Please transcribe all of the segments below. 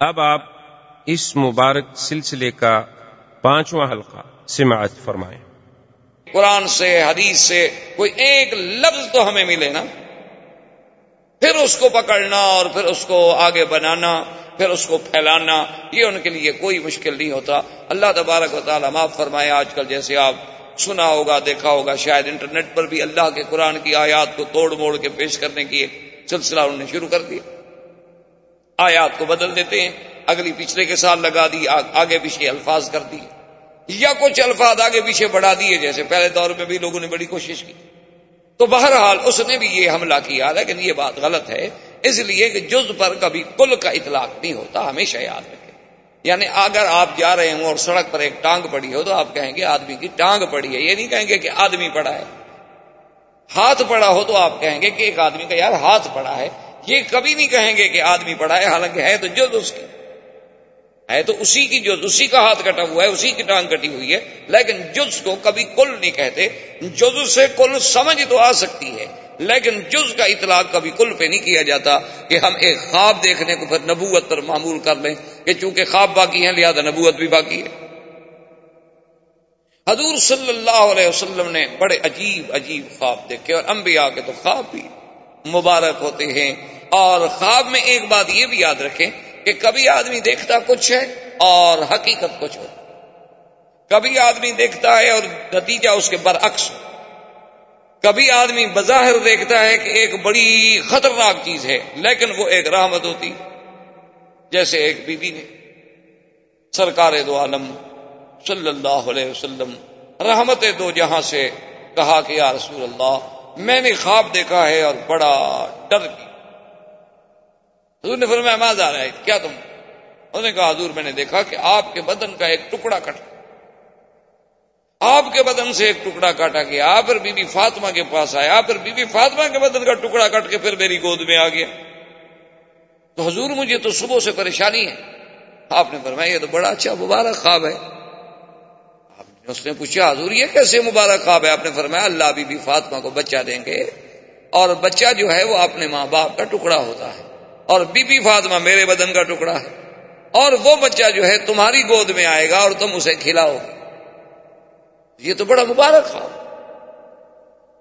اب آپ اس مبارک سلسلے کا پانچواں حلقہ سماعت فرمائیں۔ قرآن سے، حدیث سے کوئی ایک لفظ تو ہمیں ملے نا۔ پھر اس کو پکڑنا اور پھر اس کو آگے بنانا، پھر اس کو پھیلانا، یہ ان کے لیے کوئی مشکل نہیں ہوتا۔ اللہ تبارک و تعالیٰ معاف فرمائے، آج کل جیسے آپ سنا ہوگا، دیکھا ہوگا، شاید انٹرنیٹ پر بھی اللہ کے قرآن کی آیات کو توڑ موڑ کے پیش کرنے کی سلسلہ انہوں نے شروع کر دیا۔ آیات کو بدل دیتے ہیں، اگلی پچھلے کے ساتھ لگا دی آگے پیچھے الفاظ کر دیے یا کچھ الفاظ آگے پیچھے بڑھا دیے، جیسے پہلے دور میں بھی لوگوں نے بڑی کوشش کی۔ تو بہرحال اس نے بھی یہ حملہ کیا، لیکن یہ بات غلط ہے، اس لیے کہ جز پر کبھی کل کا اطلاق نہیں ہوتا، ہمیشہ یاد رکھے یعنی اگر آپ جا رہے ہوں اور سڑک پر ایک ٹانگ پڑی ہو، تو آپ کہیں گے آدمی کی ٹانگ پڑی ہے، یہ نہیں کہیں گے کہ آدمی پڑا ہے۔ ہاتھ پڑا ہو تو آپ کہیں گے کہ ایک آدمی کا یار ہاتھ پڑا ہے۔ یہ کبھی نہیں کہیں گے کہ آدمی پڑا ہے، حالانکہ ہے تو جز اس کی۔ ہے تو اسی کی جو اسی کا ہاتھ کٹا ہوا ہے، اسی کی ٹانگ کٹی ہوئی ہے۔ لیکن جز کو کبھی کل نہیں کہتے، جز سے کل سمجھ تو آ سکتی ہے۔ لیکن جز کا اطلاق کبھی کل پہ نہیں کیا جاتا کہ ہم ایک خواب دیکھنے کو پھر نبوت پر معمول کر لیں کہ چونکہ خواب باقی ہیں، لہذا نبوت بھی باقی ہے۔ حضور صلی اللہ علیہ وسلم نے بڑے عجیب عجیب خواب دیکھے، اور انبیاء کے تو خواب بھی مبارک ہوتے ہیں۔ اور خواب میں ایک بات یہ بھی یاد رکھیں کہ کبھی آدمی دیکھتا کچھ ہے اور حقیقت کچھ ہو۔ کبھی آدمی دیکھتا ہے اور نتیجہ اس کے برعکس ہو۔ کبھی آدمی بظاہر دیکھتا ہے کہ ایک بڑی خطرناک چیز ہے، لیکن وہ ایک رحمت ہوتی۔ جیسے ایک بی بی نے سرکار دو عالم صلی اللہ علیہ وسلم رحمت دو جہاں سے کہا کہ یا رسول اللہ، میں نے خواب دیکھا ہے اور بڑا ڈر گیا۔ حضور نے فرمایا ماز آ رہا ہے، کیا تم؟ انہوں نے کہا، حضور، میں نے دیکھا کہ آپ کے بدن کا ایک ٹکڑا کٹ آپ کے بدن سے ایک ٹکڑا کاٹا گیا پھر بی بی فاطمہ کے پاس آیا پھر بی بی فاطمہ کے بدن کا ٹکڑا کٹ کے پھر میری گود میں آ گیا۔ تو حضور، مجھے تو صبح سے پریشانی ہے۔ آپ نے فرمایا، یہ تو بڑا اچھا مبارک خواب ہے۔ اس نے پوچھا، حضور، یہ کیسے مبارک خواب ہے؟ آپ نے فرمایا، اللہ بی بی فاطمہ کو بچہ دیں گے۔ اور بچہ جو ہے، وہ اپنے ماں باپ کا ٹکڑا ہوتا ہے۔ اور بی بی فاطمہ میرے بدن کا ٹکڑا ہے۔ اور وہ بچہ جو ہے تمہاری گود میں آئے گا اور تم اسے کھلاؤ یہ تو بڑا مبارک خواب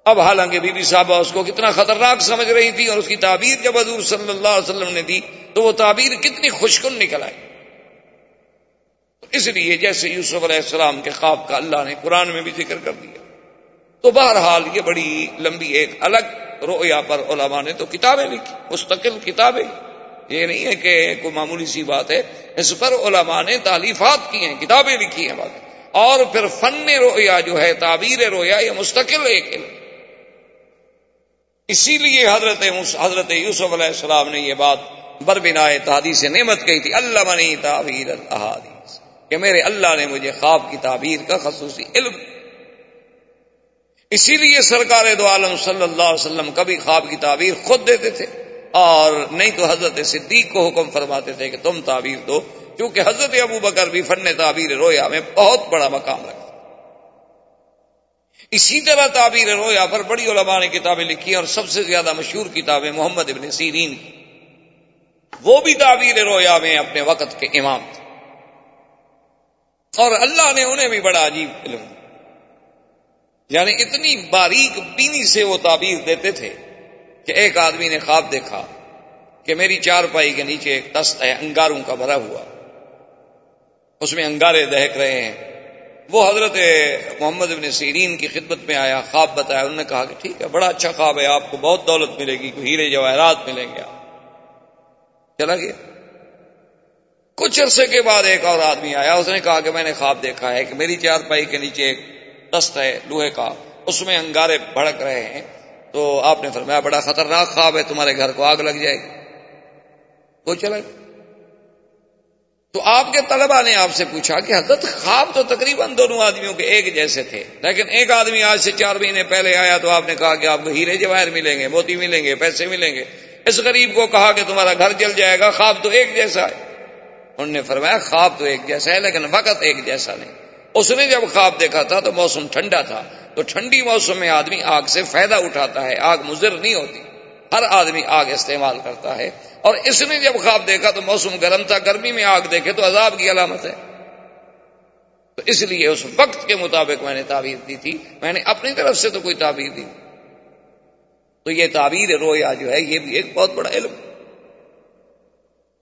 اب حالانکہ بی بی صاحبہ اس کو کتنا خطرناک سمجھ رہی تھی اور اس کی تعبیر جب حضور صلی اللہ علیہ وسلم نے دی تو وہ تعبیر کتنی خوشکن نکل آئی۔ اس لیے جیسے یوسف علیہ السلام کے خواب کا اللہ نے قرآن میں بھی ذکر کر دیا۔ تو بہرحال یہ بڑی لمبی ایک الگ رویا پر علماء نے تو کتابیں لکھی، مستقل کتابیں۔ یہ نہیں ہے کہ کوئی معمولی سی بات ہے۔ اس پر علماء نے تعلیفات کی ہیں، کتابیں لکھی ہیں بات۔ اور پھر فن رویا جو ہے، تعبیر رویا یہ مستقل ایک علم۔ اسی لیے حضرت حضرت یوسف علیہ السلام نے یہ بات بر بنا تحادیث نعمت کہی تھی اللہ منی تعبیر الحادیث کہ میرے اللہ نے مجھے خواب کی تعبیر کا خصوصی علم اسی لیے سرکار دو عالم صلی اللہ علیہ وسلم کبھی خواب کی تعبیر خود دیتے تھے اور نہیں تو حضرت صدیق کو حکم فرماتے تھے کہ تم تعبیر دو، کیونکہ حضرت ابو بکر بھی فن تعبیر رویا میں بہت بڑا مقام رکھتا۔ اسی طرح تعبیر رویا پر بڑی علماء نے کتابیں لکھی اور سب سے زیادہ مشہور کتابیں محمد ابن سیرین۔ کی وہ بھی تعبیر رویا میں اپنے وقت کے امام تھے۔ اور اللہ نے انہیں بھی بڑا عجیب علم یعنی اتنی باریک بینی سے وہ تعبیر دیتے تھے کہ ایک آدمی نے خواب دیکھا کہ میری چار پائی کے نیچے ایک تست ہے، انگاروں کا بھرا ہوا۔ اس میں انگارے دہک رہے ہیں۔ وہ حضرت محمد ابن سیرین کی خدمت میں آیا، خواب بتایا۔ انہوں نے کہا کہ ٹھیک ہے، بڑا اچھا خواب ہے، آپ کو بہت دولت ملے گی ہیرے جواہرات ملیں گے۔ چلا گیا۔ کچھ عرصے کے بعد ایک اور آدمی آیا، اس نے کہا کہ میں نے خواب دیکھا ہے کہ میری چار پائی کے نیچے ایک دست ہے، لوہے کا، اس میں انگارے بھڑک رہے ہیں۔ تو آپ نے فرمایا، بڑا خطرناک خواب ہے، تمہارے گھر کو آگ لگ جائے گی۔ وہ چلا تو آپ کے طلبا نے آپ سے پوچھا کہ حضرت، خواب تو تقریباً دونوں آدمیوں کے ایک جیسے تھے، لیکن ایک آدمی آج سے چار مہینے پہلے آیا تو آپ نے کہا کہ آپ کو ہیرے جواہر ملیں گے، موتی ملیں گے، پیسے ملیں گے۔ اس غریب کو کہا کہ تمہارا گھر جل جائے گا، خواب تو ایک جیسا ہے۔ انہوں نے فرمایا، خواب تو ایک جیسا ہے، لیکن وقت ایک جیسا نہیں۔ اس نے جب خواب دیکھا تھا تو موسم ٹھنڈا تھا، تو ٹھنڈی موسم میں آدمی آگ سے فائدہ اٹھاتا ہے، آگ مضر نہیں ہوتی۔ ہر آدمی آگ استعمال کرتا ہے۔ اور اس نے جب خواب دیکھا تو موسم گرم تھا، گرمی میں آگ دیکھے تو عذاب کی علامت ہے۔ تو اس لیے اس وقت کے مطابق میں نے تعبیر دی تھی۔ میں نے اپنی طرف سے تو کوئی تعبیر دی۔ تو یہ تعبیر رویا جو ہے، یہ بھی ایک بہت بڑا علم۔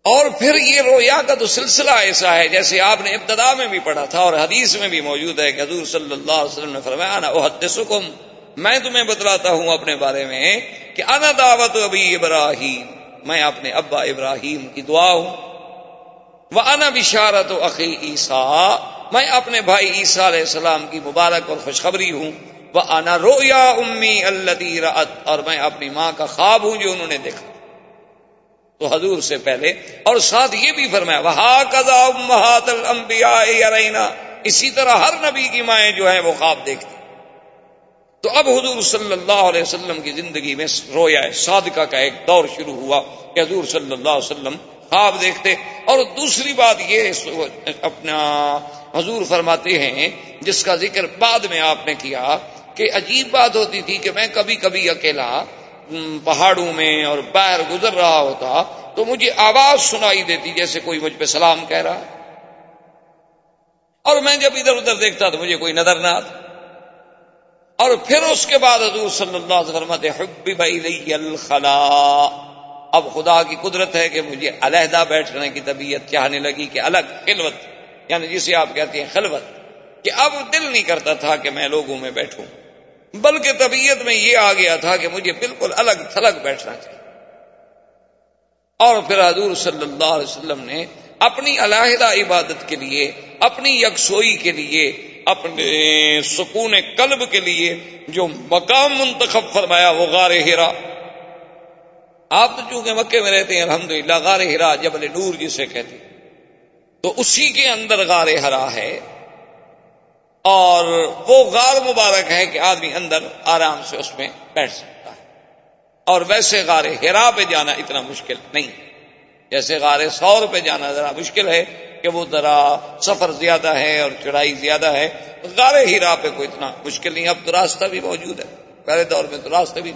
اور پھر یہ رویا کا تو سلسلہ ایسا ہے جیسے آپ نے ابتدا میں بھی پڑھا تھا اور حدیث میں بھی موجود ہے کہ حضور صلی اللہ علیہ وسلم نے فرمایا نا احدثکم. میں تمہیں بتلاتا ہوں اپنے بارے میں کہ انا دعوت ابھی ابراہیم، میں اپنے ابا ابراہیم کی دعا ہوں۔ وہ انا بشارت و عقی عیسا میں اپنے بھائی عیسیٰ علیہ السلام کی مبارک اور خوشخبری ہوں۔ وہ انا رویا امی اللہ اور میں اپنی ماں کا خواب ہوں جو انہوں نے دیکھا۔ تو حضور سے پہلے اور ساتھ یہ بھی فرمایا وہ کزا امبیا اسی طرح ہر نبی کی مائیں جو ہیں وہ خواب دیکھتی۔ تو اب حضور صلی اللہ علیہ وسلم کی زندگی میں رویا صادقہ کا ایک دور شروع ہوا کہ حضور صلی اللہ علیہ وسلم خواب دیکھتے۔ اور دوسری بات یہ اپنا حضور فرماتے ہیں، جس کا ذکر بعد میں آپ نے کیا کہ عجیب بات ہوتی تھی کہ میں کبھی کبھی اکیلا پہاڑوں میں اور باہر گزر رہا ہوتا تو مجھے آواز سنائی دیتی جیسے کوئی مجھ پہ سلام کہہ رہا۔ اور میں جب ادھر ادھر دیکھتا تو مجھے کوئی نظر نہ آتا۔ اور پھر اس کے بعد حضور صلی اللہ علیہ وسلم حبی الخلا اب خدا کی قدرت ہے کہ مجھے علیحدہ بیٹھنے کی طبیعت چاہنے لگی کہ الگ خلوت یعنی جسے آپ کہتے ہیں خلوت، کہ اب دل نہیں کرتا تھا کہ میں لوگوں میں بیٹھوں۔ بلکہ طبیعت میں یہ آ گیا تھا کہ مجھے بالکل الگ تھلگ بیٹھنا چاہیے۔ اور پھر حضور صلی اللہ علیہ وسلم نے اپنی علیحدہ عبادت کے لیے، اپنی یکسوئی کے لیے، اپنے سکون قلب کے لیے جو مقام منتخب فرمایا وہ غار ہیرا آپ تو چونکہ مکے میں رہتے ہیں، الحمدللہ غار ہرا جبل نور جسے کہتے تو اسی کے اندر غار ہرا ہے۔ اور وہ غار مبارک ہے کہ آدمی اندر آرام سے اس میں بیٹھ سکتا ہے۔ اور ویسے غار ہرا پہ جانا اتنا مشکل نہیں۔ جیسے غار سور پہ جانا ذرا مشکل ہے کہ وہ ذرا سفر زیادہ ہے اور چڑھائی زیادہ ہے غار ہی راہ پہ کوئی اتنا مشکل نہیں۔ اب تو راستہ بھی موجود ہے۔ پہلے دور میں تو راستہ بھی۔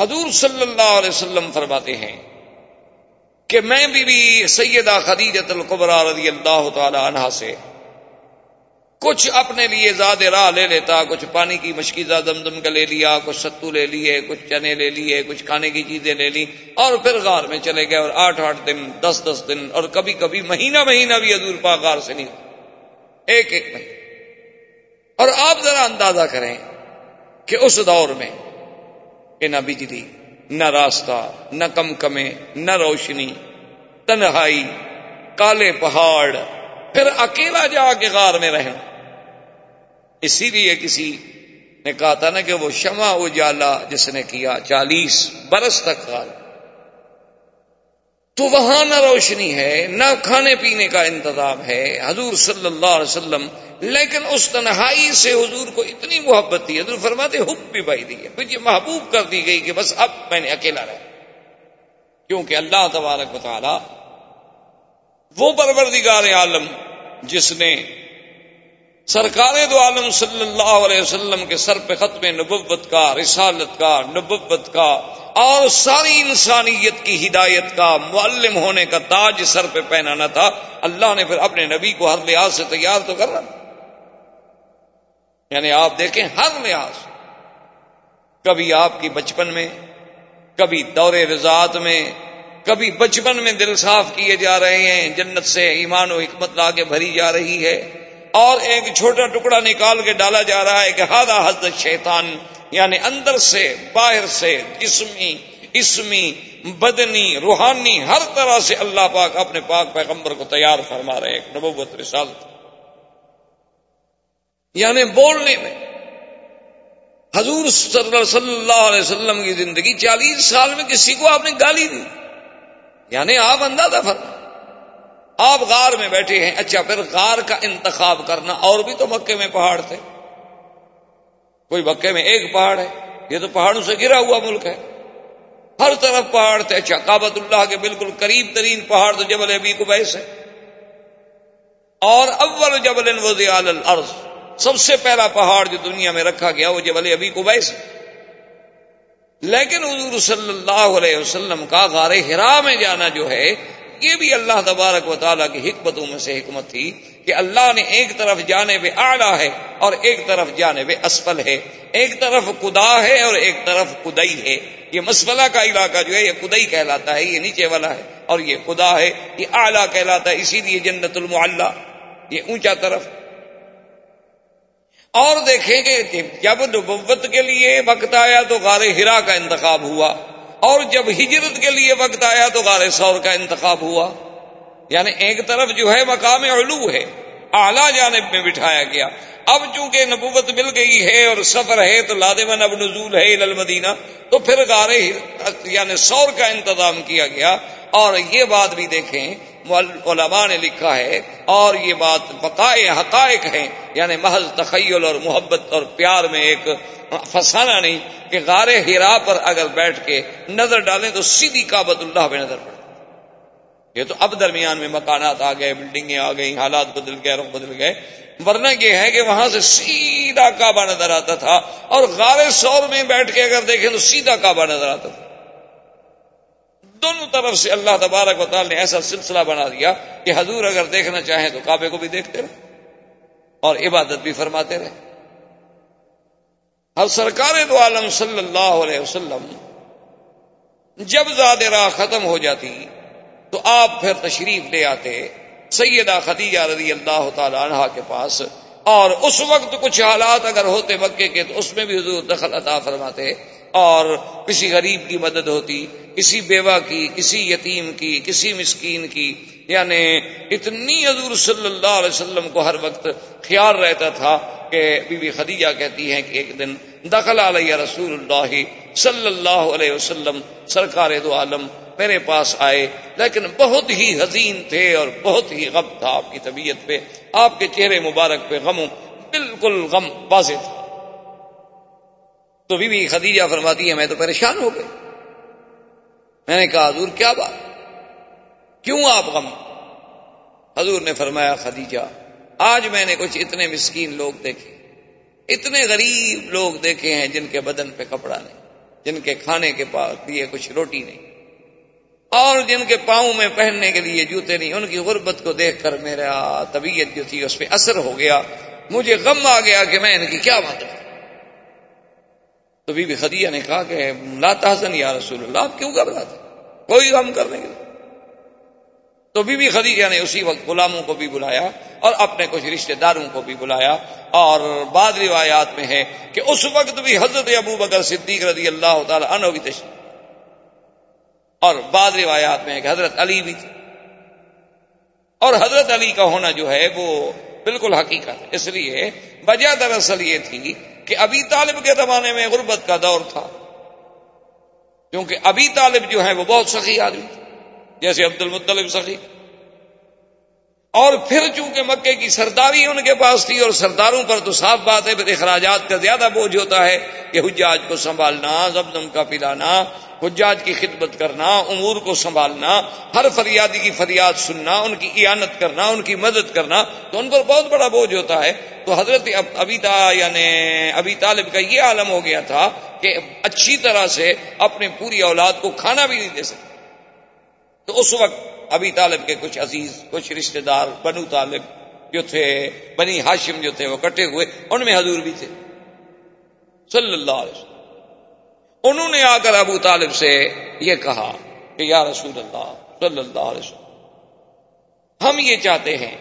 حضور صلی اللہ علیہ وسلم فرماتے ہیں کہ میں بھی, بھی سیدہ خدیجت القبرا رضی اللہ تعالی عنہ سے کچھ اپنے لیے زیادہ راہ لے لیتا، کچھ پانی کی مشکیزہ دم دم کا لے لیا، کچھ ستو لے لیے، کچھ چنے لے لیے، کچھ کھانے کی چیزیں لے لی، اور پھر غار میں چلے گئے، اور آٹھ آٹھ دن، دس دس دن، اور کبھی کبھی مہینہ مہینہ بھی حضور پاک غار سے نہیں ایک ایک مہینہ۔ اور آپ ذرا اندازہ کریں کہ اس دور میں کہ نہ بجلی، نہ راستہ، نہ کم کمے نہ روشنی، تنہائی، کالے پہاڑ، پھر اکیلا جا کے غار میں رہیں اسی لیے کسی نے کہا تھا نا کہ وہ شمع اجالا جس نے کیا چالیس برس تک خال تو وہاں نہ روشنی ہے، نہ کھانے پینے کا انتظام ہے، حضور صلی اللہ علیہ وسلم، لیکن اس تنہائی سے حضور کو اتنی محبت تھی۔ حضور فرماتے، حب بھی بھائی دی پھر یہ محبوب کر دی گئی کہ بس اب میں نے اکیلا رہا۔ کیونکہ اللہ تبارک تعالی وہ پروردگار عالم جس نے سرکار دو عالم صلی اللہ علیہ وسلم کے سر پہ ختم نبوت کا، رسالت کا، نبوت کا اور ساری انسانیت کی ہدایت کا معلم ہونے کا تاج سر پہ پہنانا تھا۔ اللہ نے پھر اپنے نبی کو ہر لحاظ سے تیار تو کر رہا یعنی آپ دیکھیں ہر لحاظ کبھی آپ کی بچپن میں، کبھی دور رضاعت میں، کبھی بچپن میں دل صاف کیے جا رہے ہیں، جنت سے ایمان و حکمت لا کے بھری جا رہی ہے۔ اور ایک چھوٹا ٹکڑا نکال کے ڈالا جا رہا ہے کہ ہادہ حضرت شیطان یعنی اندر سے، باہر سے، جسمی، اسمی، بدنی، روحانی، ہر طرح سے اللہ پاک اپنے پاک پیغمبر کو تیار فرما رہے ایک نبوت رسالت۔ یعنی بولنے میں۔ حضور صلی اللہ علیہ وسلم کی زندگی چالیس سال میں کسی کو آپ نے گالی دی۔ یعنی آپ اندازہ فرما آپ غار میں بیٹھے ہیں اچھا پھر غار کا انتخاب کرنا، اور بھی تو مکے میں پہاڑ تھے۔ کوئی مکے میں ایک پہاڑ ہے، یہ تو پہاڑوں سے گرا ہوا ملک ہے۔ ہر طرف پہاڑ تھے اچھا کابت اللہ کے بالکل قریب ترین پہاڑ تو جبل ابی کو ہے۔ اور اول جبل وزیال الارض، سب سے پہلا پہاڑ جو دنیا میں رکھا گیا، وہ جبل ابی کو ہے۔ لیکن حضور صلی اللہ علیہ وسلم کا غار ہرا میں جانا جو ہے یہ بھی اللہ تبارک و تعالیٰ کی حکمتوں میں سے حکمت تھی کہ اللہ نے ایک طرف جانے پہ آڑا ہے اور ایک طرف جانے پہ اسفل ہے۔ ایک طرف کدا ہے اور ایک طرف کدئی ہے۔ یہ مسفلہ کا علاقہ جو ہے، یہ کدئی کہلاتا ہے، یہ نیچے والا ہے اور یہ خدا ہے، یہ اعلیٰ کہلاتا ہے، اسی لیے جنت المعلہ یہ اونچا طرف۔ اور دیکھیں کہ جب نبوت کے لیے وقت آیا تو غار ہرا کا انتخاب ہوا۔ اور جب ہجرت کے لیے وقت آیا تو غار سور کا انتخاب ہوا۔ یعنی ایک طرف جو ہے مقام علو ہے۔ اعلی جانب میں بٹھایا گیا۔ اب چونکہ نبوت مل گئی ہے اور سفر ہے تو لادمن اب نزول ہے المدینہ، تو پھر غار یعنی سور کا انتظام کیا گیا۔ اور یہ بات بھی دیکھیں علماء نے لکھا ہے، اور یہ بات بقائے حقائق ہیں۔ یعنی محض تخیل اور محبت اور پیار میں ایک فسانہ نہیں کہ غار ہرا پر اگر بیٹھ کے نظر ڈالیں تو سیدھی کابت اللہ پہ نظر پڑے۔ یہ تو اب درمیان میں مکانات آ گئے بلڈنگیں آ گئی حالات بدل گئے، رخ بدل گئے۔ ورنہ یہ ہے کہ وہاں سے سیدھا کعبہ نظر آتا تھا اور غار سور میں بیٹھ کے اگر دیکھیں تو سیدھا کعبہ نظر آتا تھا۔ دونوں طرف سے اللہ تبارک و تعالی نے ایسا سلسلہ بنا دیا کہ حضور اگر دیکھنا چاہیں تو کعبے کو بھی دیکھتے رہے اور عبادت بھی فرماتے رہے۔ اب سرکار دو عالم صلی اللہ علیہ وسلم جب راہ ختم ہو جاتی تو آپ پھر تشریف لے آتے سیدہ خدیجہ رضی اللہ تعالی عنہ کے پاس اور اس وقت کچھ حالات اگر ہوتے مکے کے تو اس میں بھی حضور دخل عطا فرماتے اور کسی غریب کی مدد ہوتی، کسی بیوہ کی، کسی یتیم کی، کسی مسکین کی یعنی اتنی حضور صلی اللہ علیہ وسلم کو ہر وقت خیال رہتا تھا کہ بی بی خدیجہ کہتی ہیں کہ ایک دن دخل علیہ رسول اللہ صلی اللہ علیہ وسلم، سرکار دو عالم میرے پاس آئے، لیکن بہت ہی حزین تھے اور بہت ہی غم تھا آپ کی طبیعت پہ۔ آپ کے چہرے مبارک پہ غم، بالکل غم واضح تھا۔ تو بی بی خدیجہ فرماتی ہے، میں تو پریشان ہو گئی میں نے کہا، حضور، کیا بات؟ کیوں آپ غم؟ حضور نے فرمایا، خدیجہ، آج میں نے کچھ اتنے مسکین لوگ دیکھے۔ اتنے غریب لوگ دیکھے ہیں جن کے بدن پہ کپڑا نہیں۔ جن کے کھانے کے پاس لیے کچھ روٹی نہیں اور جن کے پاؤں میں پہننے کے لیے جوتے نہیں ان کی غربت کو دیکھ کر میرا طبیعت جو تھی اس پہ اثر ہو گیا مجھے غم آ گیا کہ میں ان کی کیا بات تو بی بی خدیہ نے کہا کہ لا تحسن یا رسول اللہ، آپ کیوں گھبراتے؟ کوئی غم کرنے کے تو بی بی خدیجہ نے اسی وقت غلاموں کو بھی بلایا اور اپنے کچھ رشتہ داروں کو بھی بلایا اور بعد روایات میں ہے کہ اس وقت بھی حضرت ابو بکر صدیق رضی اللہ تعالی عنہ بھی تشریف اور بعد روایات میں ہے کہ حضرت علی بھی تھی اور حضرت علی کا ہونا جو ہے وہ بالکل حقیقت اس لیے وجہ دراصل یہ تھی کہ ابھی طالب کے زمانے میں غربت کا دور تھا۔ کیونکہ ابھی طالب جو ہے وہ بہت سخی آدمی جیسے عبد المطلب سخی اور پھر چونکہ مکے کی سرداری ان کے پاس تھی اور سرداروں پر تو صاف بات ہے، پھر اخراجات کا زیادہ بوجھ ہوتا ہے کہ حجاج کو سنبھالنا زبدم کا پلانا، حجاج کی خدمت کرنا، امور کو سنبھالنا، ہر فریادی کی فریاد سننا، ان کی اعانت کرنا، ان کی مدد کرنا، تو ان پر بہت بڑا بوجھ ہوتا ہے۔ تو حضرت ابھی یعنی ابھی طالب کا یہ عالم ہو گیا تھا کہ اچھی طرح سے اپنی پوری اولاد کو کھانا بھی نہیں دے سکتے تو اس وقت ابھی طالب کے کچھ عزیز، کچھ رشتہ دار، بنو طالب جو تھے، بنی ہاشم جو تھے، وہ کٹے ہوئے، ان میں حضور بھی تھے۔ صلی اللہ علیہ وسلم۔ انہوں نے آ کر ابو طالب سے یہ کہا کہ یا رسول اللہ، صلی اللہ علیہ وسلم، ہم یہ چاہتے ہیں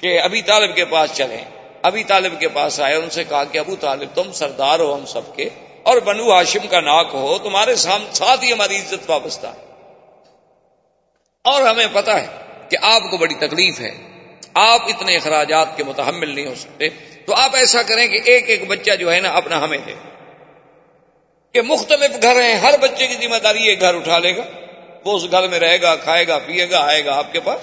کہ ابھی طالب کے پاس چلیں۔ ابھی طالب کے پاس آئے، ان سے کہا کہ ابو طالب، تم سردار ہو ہم سب کے، اور بنو ہاشم کا ناک ہو، تمہارے ساتھ ہی ہماری عزت وابستہ ہے۔ اور ہمیں پتا ہے کہ آپ کو بڑی تکلیف ہے۔ آپ اتنے اخراجات کے متحمل نہیں ہو سکتے۔ تو آپ ایسا کریں کہ ایک ایک بچہ جو ہے نا اپنا ہمیں دے۔ کہ مختلف گھر ہیں، ہر بچے کی ذمہ داری ایک گھر اٹھا لے گا۔ وہ اس گھر میں رہے گا، کھائے گا، پیے گا، آئے گا آپ کے پاس۔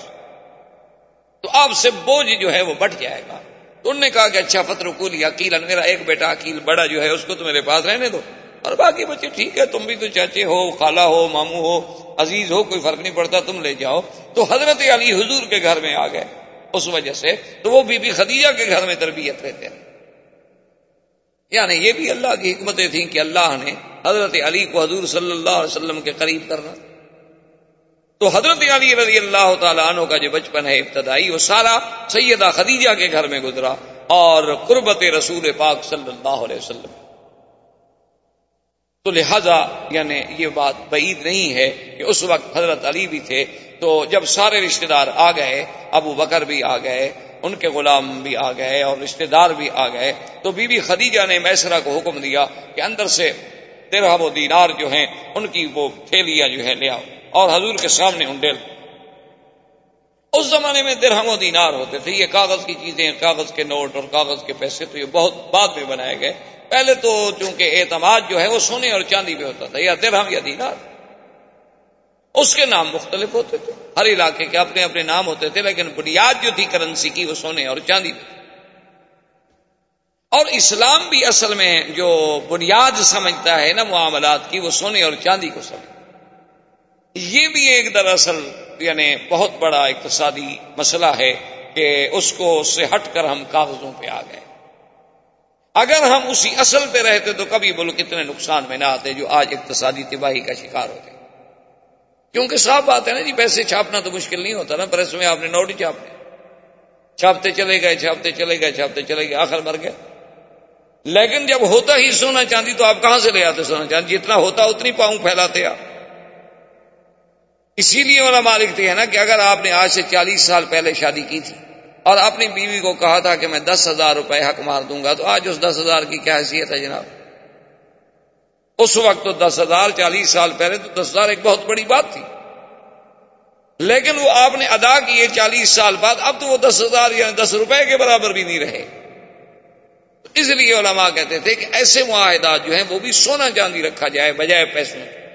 تو آپ سے بوجھ جو ہے وہ بٹ جائے گا۔ تو انہوں نے کہا کہ اچھا فتر کولی عقیل میرا ایک بیٹا عقیل بڑا جو ہے، اس کو تو میرے پاس رہنے دو۔ اور باقی بچے ٹھیک ہے، تم بھی تو چاچے ہو، خالہ ہو، ماموں ہو، عزیز ہو، کوئی فرق نہیں پڑتا، تم لے جاؤ۔ تو حضرت علی حضور کے گھر میں آ گئے۔ اس وجہ سے تو وہ بی بی خدیجہ کے گھر میں تربیت رہتے ہیں۔ یعنی یہ بھی اللہ کی حکمتیں تھیں کہ اللہ نے حضرت علی کو حضور صلی اللہ علیہ وسلم کے قریب کرنا۔ تو حضرت علی رضی اللہ تعالیٰ عنہ کا جو بچپن ہے ابتدائی، وہ سارا سیدہ خدیجہ کے گھر میں گزرا اور قربت رسول پاک صلی اللہ علیہ وسلم۔ تو لہذا یعنی یہ بات بعید نہیں ہے کہ اس وقت حضرت علی بھی تھے، تو جب سارے رشتہ دار آ گئے، ابو بکر بھی آ گئے، ان کے غلام بھی آ گئے اور رشتہ دار بھی آ گئے، تو بی بی خدیجہ نے میسرا کو حکم دیا کہ اندر سے درہم و دینار جو ہیں، ان کی وہ تھیلیاں جو ہے لے آؤ اور حضور کے سامنے انڈیل اس زمانے میں درہم و دینار ہوتے تھے، یہ کاغذ کی چیزیں، کاغذ کے نوٹ اور کاغذ کے پیسے تو یہ بہت بعد میں بنائے گئے۔ پہلے تو چونکہ اعتماد جو ہے وہ سونے اور چاندی پہ ہوتا تھا، یا درہم یا دینار۔ اس کے نام مختلف ہوتے تھے۔ ہر علاقے کے اپنے اپنے نام ہوتے تھے، لیکن بنیاد جو تھی کرنسی کی وہ سونے اور چاندی پہ اور اسلام بھی اصل میں جو بنیاد سمجھتا ہے نا معاملات کی، وہ سونے اور چاندی کو سمجھتا یہ بھی ایک دراصل یعنی بہت بڑا اقتصادی مسئلہ ہے کہ اس کو سے ہٹ کر ہم کاغذوں پہ آ گئے۔ اگر ہم اسی اصل پہ رہتے تو کبھی ملک اتنے نقصان میں نہ آتے جو آج اقتصادی تباہی کا شکار ہوتے۔ کیونکہ صاف بات ہے نا جی پیسے چھاپنا تو مشکل نہیں ہوتا نا، پریس میں آپ نے نوٹ ہی چھاپنے۔ چھاپتے چلے گئے، چھاپتے چلے گئے، چھاپتے چلے گئے، آخر مر گئے۔ لیکن جب ہوتا ہی سونا چاندی تو آپ کہاں سے لے آتے سونا چاندی؟ جتنا ہوتا اتنی پاؤں پھیلاتے آپ۔ اسی لیے والا تھے نا کہ اگر آپ نے آج سے چالیس سال پہلے شادی کی تھی اور اپنی بیوی کو کہا تھا کہ میں دس ہزار روپے حق مار دوں گا، تو آج اس دس ہزار کی کیا حیثیت ہے جناب؟ اس وقت تو دس ہزار، چالیس سال پہلے تو دس ہزار ایک بہت بڑی بات تھی۔ لیکن وہ آپ نے ادا کیے چالیس سال بعد، اب تو وہ دس ہزار یا دس روپے کے برابر بھی نہیں رہے۔ اس لیے علماء کہتے تھے کہ ایسے معاہدات جو ہیں وہ بھی سونا چاندی رکھا جائے بجائے پیسوں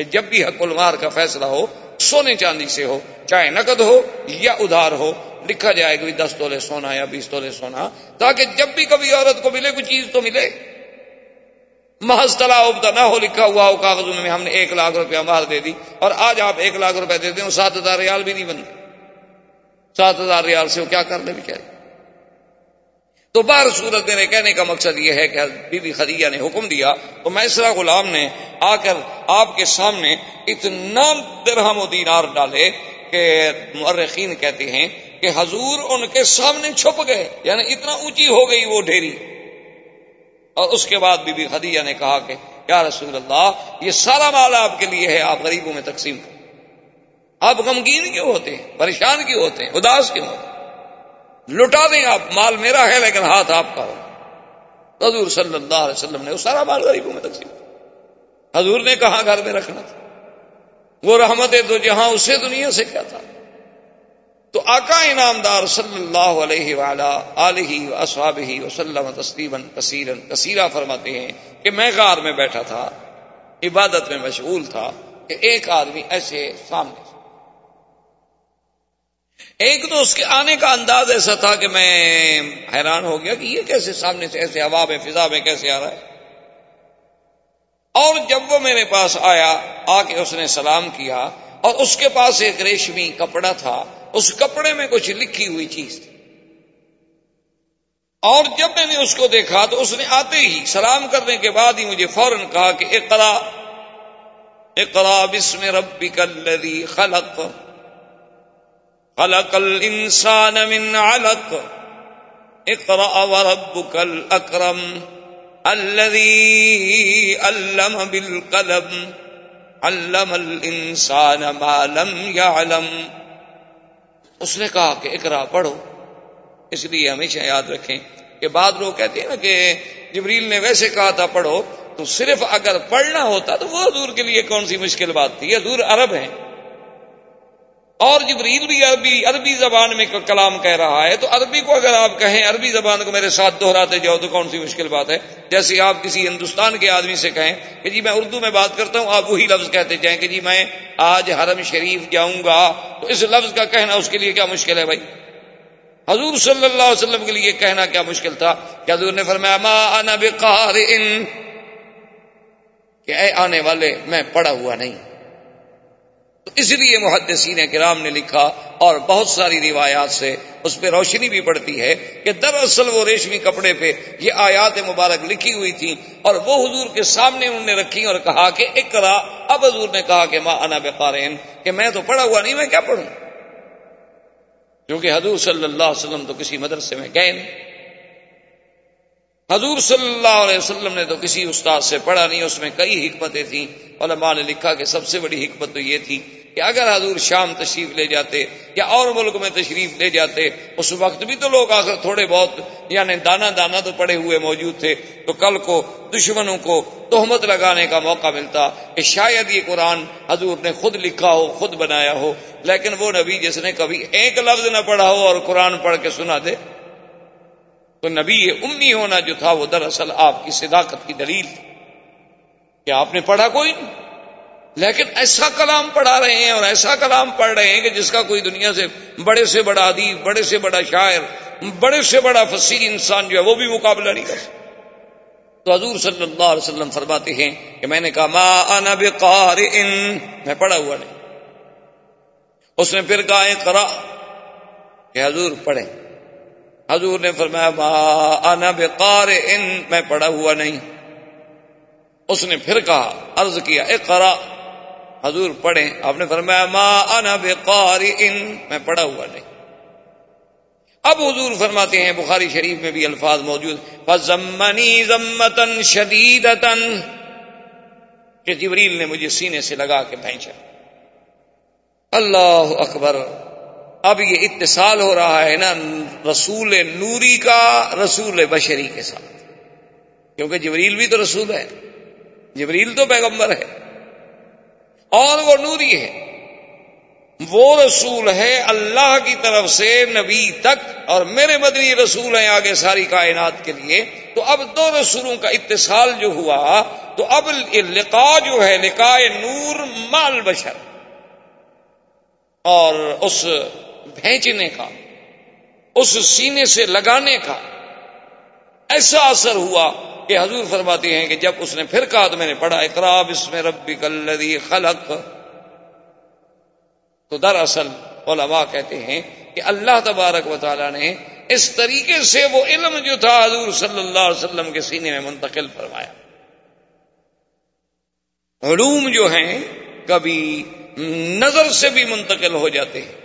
کہ جب بھی حق المار کا فیصلہ ہو، سونے چاندی سے ہو، چاہے نقد ہو یا ادھار ہو، لکھا جائے کہ دس تولے سونا یا بیس تولے سونا، تاکہ جب بھی کبھی عورت کو ملے، کوئی چیز تو ملے۔ محض تلا ابتا نہ ہو، لکھا ہوا ہو کاغذوں میں ہم نے ایک لاکھ روپیہ مار دے دی، اور آج آپ ایک لاکھ روپے دیتے ہیں سات ہزار ریال بھی نہیں بنتے سات ہزار ریال سے وہ کیا کر لے بیچارے؟ تو بار صورت میرے کہنے کا مقصد یہ ہے کہ بی بی خدیجہ نے حکم دیا، تو میسرا غلام نے آ کر آپ کے سامنے اتنا درہم و دینار ڈالے کہ مرخین کہتے ہیں کہ حضور ان کے سامنے چھپ گئے یعنی اتنا اونچی ہو گئی وہ ڈھیری۔ اور اس کے بعد بی بی خدیجہ نے کہا کہ، یا رسول اللہ، یہ سارا مال آپ کے لیے ہے، آپ غریبوں میں تقسیم کریں آپ غمگین کیوں ہوتے ہیں؟ پریشان کیوں ہوتے ہیں؟ اداس کیوں ہوتے ہیں؟ لٹا دیں آپ، مال میرا ہے لیکن ہاتھ آپ کا ہو حضور صلی اللہ علیہ وسلم نے وہ سارا مال غریبوں میں تقسیم حضور نے کہا گھر میں رکھنا تھا؟ وہ رحمت تو جی جہاں اسے دنیا سے کیا تھا؟ تو آقا انعامدار صلی اللہ علیہ ہی وسلم تسلیمن کثیرن کثیرہ فرماتے ہیں کہ میں غار میں بیٹھا تھا، عبادت میں مشغول تھا کہ ایک آدمی ایسے سامنے ایک تو اس کے آنے کا انداز ایسا تھا کہ میں حیران ہو گیا کہ یہ کیسے سامنے سے ایسے ہوا میں فضا میں کیسے آ رہا ہے۔ اور جب وہ میرے پاس آیا، آ کے اس نے سلام کیا اور اس کے پاس ایک ریشمی کپڑا تھا۔ اس کپڑے میں کچھ لکھی ہوئی چیز تھی۔ اور جب میں نے اس کو دیکھا تو اس نے آتے ہی سلام کرنے کے بعد ہی مجھے فوراً کہا کہ اقرا اقرا بسم ربک الذی خلق۔ خلق الانسان من علق. اقرأ وربك الاکرم الذي علم بالقلم. علم الانسان ما لم يعلم. اس نے کہا کہ اقرا پڑھو. اس لیے ہمیشہ یاد رکھیں. کہ بعد لوگ کہتے ہیں نا کہ جبریل نے ویسے کہا تھا، پڑھو. تو صرف اگر پڑھنا ہوتا تو وہ حضور کے لیے کون سی مشکل بات تھی؟ حضور عرب ہیں. اور جبریل بھی عربی عربی زبان میں کلام کہہ رہا ہے، تو عربی کو اگر آپ کہیں، عربی زبان کو میرے ساتھ دہراتے جاؤ تو کون سی مشکل بات ہے؟ جیسے آپ کسی ہندوستان کے آدمی سے کہیں کہ جی میں اردو میں بات کرتا ہوں، آپ وہی لفظ کہتے جائیں کہ جی میں آج حرم شریف جاؤں گا، تو اس لفظ کا کہنا اس کے لیے کیا مشکل ہے بھائی؟ حضور صلی اللہ علیہ وسلم کے لیے کہنا کیا مشکل تھا؟ کہ حضور نے فرمایا، ما انا کہ اے آنے والے، میں پڑا ہوا نہیں۔ اس لیے محدثین کرام نے لکھا اور بہت ساری روایات سے اس پہ روشنی بھی پڑتی ہے کہ دراصل وہ ریشمی کپڑے پہ یہ آیات مبارک لکھی ہوئی تھی اور وہ حضور کے سامنے انہوں نے رکھی اور کہا کہ اکرا اب حضور نے کہا کہ ماں انا بقارین کہ میں تو پڑھا ہوا نہیں، میں کیا پڑھوں؟ کیونکہ حضور صلی اللہ علیہ وسلم تو کسی مدرسے میں گئے نہیں۔ حضور صلی اللہ علیہ وسلم نے تو کسی استاد سے پڑھا نہیں، اس میں کئی حکمتیں تھیں۔ علماء نے لکھا کہ سب سے بڑی حکمت تو یہ تھی کہ اگر حضور شام تشریف لے جاتے یا اور ملک میں تشریف لے جاتے، اس وقت بھی تو لوگ آخر تھوڑے بہت یعنی دانا دانا تو پڑے ہوئے موجود تھے۔ تو کل کو، دشمنوں کو تہمت لگانے کا موقع ملتا کہ شاید یہ قرآن حضور نے خود لکھا ہو، خود بنایا ہو، لیکن وہ نبی جس نے کبھی ایک لفظ نہ پڑھا ہو اور قرآن پڑھ کے سنا دے۔ تو نبی امی ہونا جو تھا وہ دراصل آپ کی صداقت کی دلیل تھی۔ کہ آپ نے پڑھا کوئی نہیں۔ لیکن ایسا کلام پڑھا رہے ہیں اور ایسا کلام پڑھ رہے ہیں کہ جس کا کوئی دنیا سے بڑے سے بڑا ادیب، بڑے سے بڑا شاعر، بڑے سے بڑا فصیح انسان جو ہے وہ بھی مقابلہ نہیں کر سکتا۔ تو حضور صلی اللہ علیہ وسلم فرماتے ہیں کہ میں نے کہا، ما انا بقارئ میں پڑھا ہوا نہیں۔ اس نے پھر کہا کرا کہ حضور پڑھیں۔ حضور نے فرمایا، ما انا بقارئ میں پڑھا ہوا نہیں۔ اس نے پھر کہا، عرض کیا اقرا حضور پڑھیں، آپ نے فرمایا، ما انا بقارئ میں پڑھا ہوا نہیں۔ اب حضور فرماتے ہیں، بخاری شریف میں بھی الفاظ موجود۔ فضمنی ضمتن شدیدتن کہ جبریل نے مجھے سینے سے لگا کے پہنچا اللہ اکبر۔ اب یہ اتصال ہو رہا ہے نا رسول نوری کا رسول بشری کے ساتھ۔ کیونکہ جبریل بھی تو رسول ہے۔ جبریل تو پیغمبر ہے۔ اور وہ نوری ہے۔ وہ رسول ہے اللہ کی طرف سے نبی تک اور میرے مدنی رسول ہیں آگے ساری کائنات کے لیے۔ تو اب دو رسولوں کا اتصال جو ہوا، تو اب لقا جو ہے، لقاء نور مال بشر اور اس بھیجنے کا، اس سینے سے لگانے کا ایسا اثر ہوا کہ حضور فرماتے ہیں کہ جب اس نے پھر کہا تو میں نے پڑھا اقراب اس میں ربی کلدی خلق۔ تو دراصل علماء کہتے ہیں کہ اللہ تبارک و تعالیٰ نے اس طریقے سے وہ علم جو تھا حضور صلی اللہ علیہ وسلم کے سینے میں منتقل فرمایا۔ علوم جو ہیں کبھی نظر سے بھی منتقل ہو جاتے ہیں۔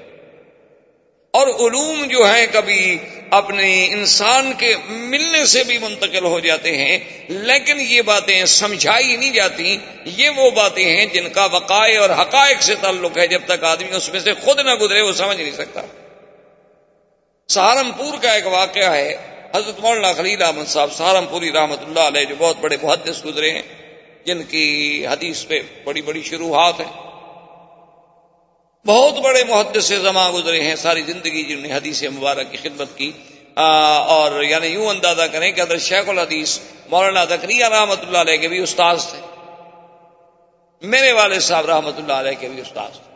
اور علوم جو ہیں کبھی اپنے انسان کے ملنے سے بھی منتقل ہو جاتے ہیں، لیکن یہ باتیں سمجھائی نہیں جاتی۔ یہ وہ باتیں ہیں جن کا وقائع اور حقائق سے تعلق ہے، جب تک آدمی اس میں سے خود نہ گزرے، وہ سمجھ نہیں سکتا۔ سہارنپور کا ایک واقعہ ہے۔ حضرت مولانا خلیل احمد صاحب سہارنپوری رحمت اللہ علیہ جو بہت بڑے محدث گزرے ہیں، جن کی حدیث پہ بڑی بڑی شروحات ہیں۔ بہت بڑے محدث سے زماں گزرے ہیں، ساری زندگی جنہوں نے حدیث مبارک کی خدمت کی۔ اور یعنی یوں اندازہ کریں کہ حضرت شیخ الحدیث مولانا تقریہ رحمۃ اللہ علیہ کے بھی استاذ تھے۔ میرے والد صاحب رحمۃ اللہ علیہ کے بھی استاذ تھے۔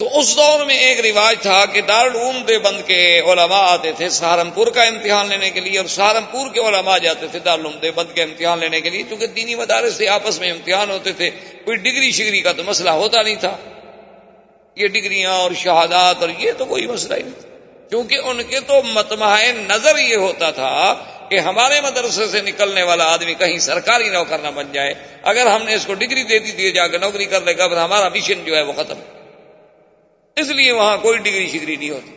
تو اس دور میں ایک رواج تھا کہ دارالعلوم دیوبند کے علماء آتے تھے سہارنپور کا امتحان لینے کے لیے، اور سہارنپور کے علماء جاتے تھے دارالعلوم دیوبند کے امتحان لینے کے لیے کیونکہ دینی مدارس سے آپس میں امتحان ہوتے تھے، کوئی ڈگری شگری کا تو مسئلہ ہوتا نہیں تھا۔ یہ ڈگریاں اور شہادات اور یہ تو کوئی مسئلہ ہی نہیں۔ کیونکہ ان کے تو متمع نظر یہ ہوتا تھا کہ ہمارے مدرسے سے نکلنے والا آدمی کہیں سرکاری نوکر نہ بن جائے۔ اگر ہم نے اس کو ڈگری دے دی جا کے نوکری کر لے گا، پھر ہمارا مشن جو ہے وہ ختم۔ اس لیے وہاں کوئی ڈگری شگری نہیں ہوتی۔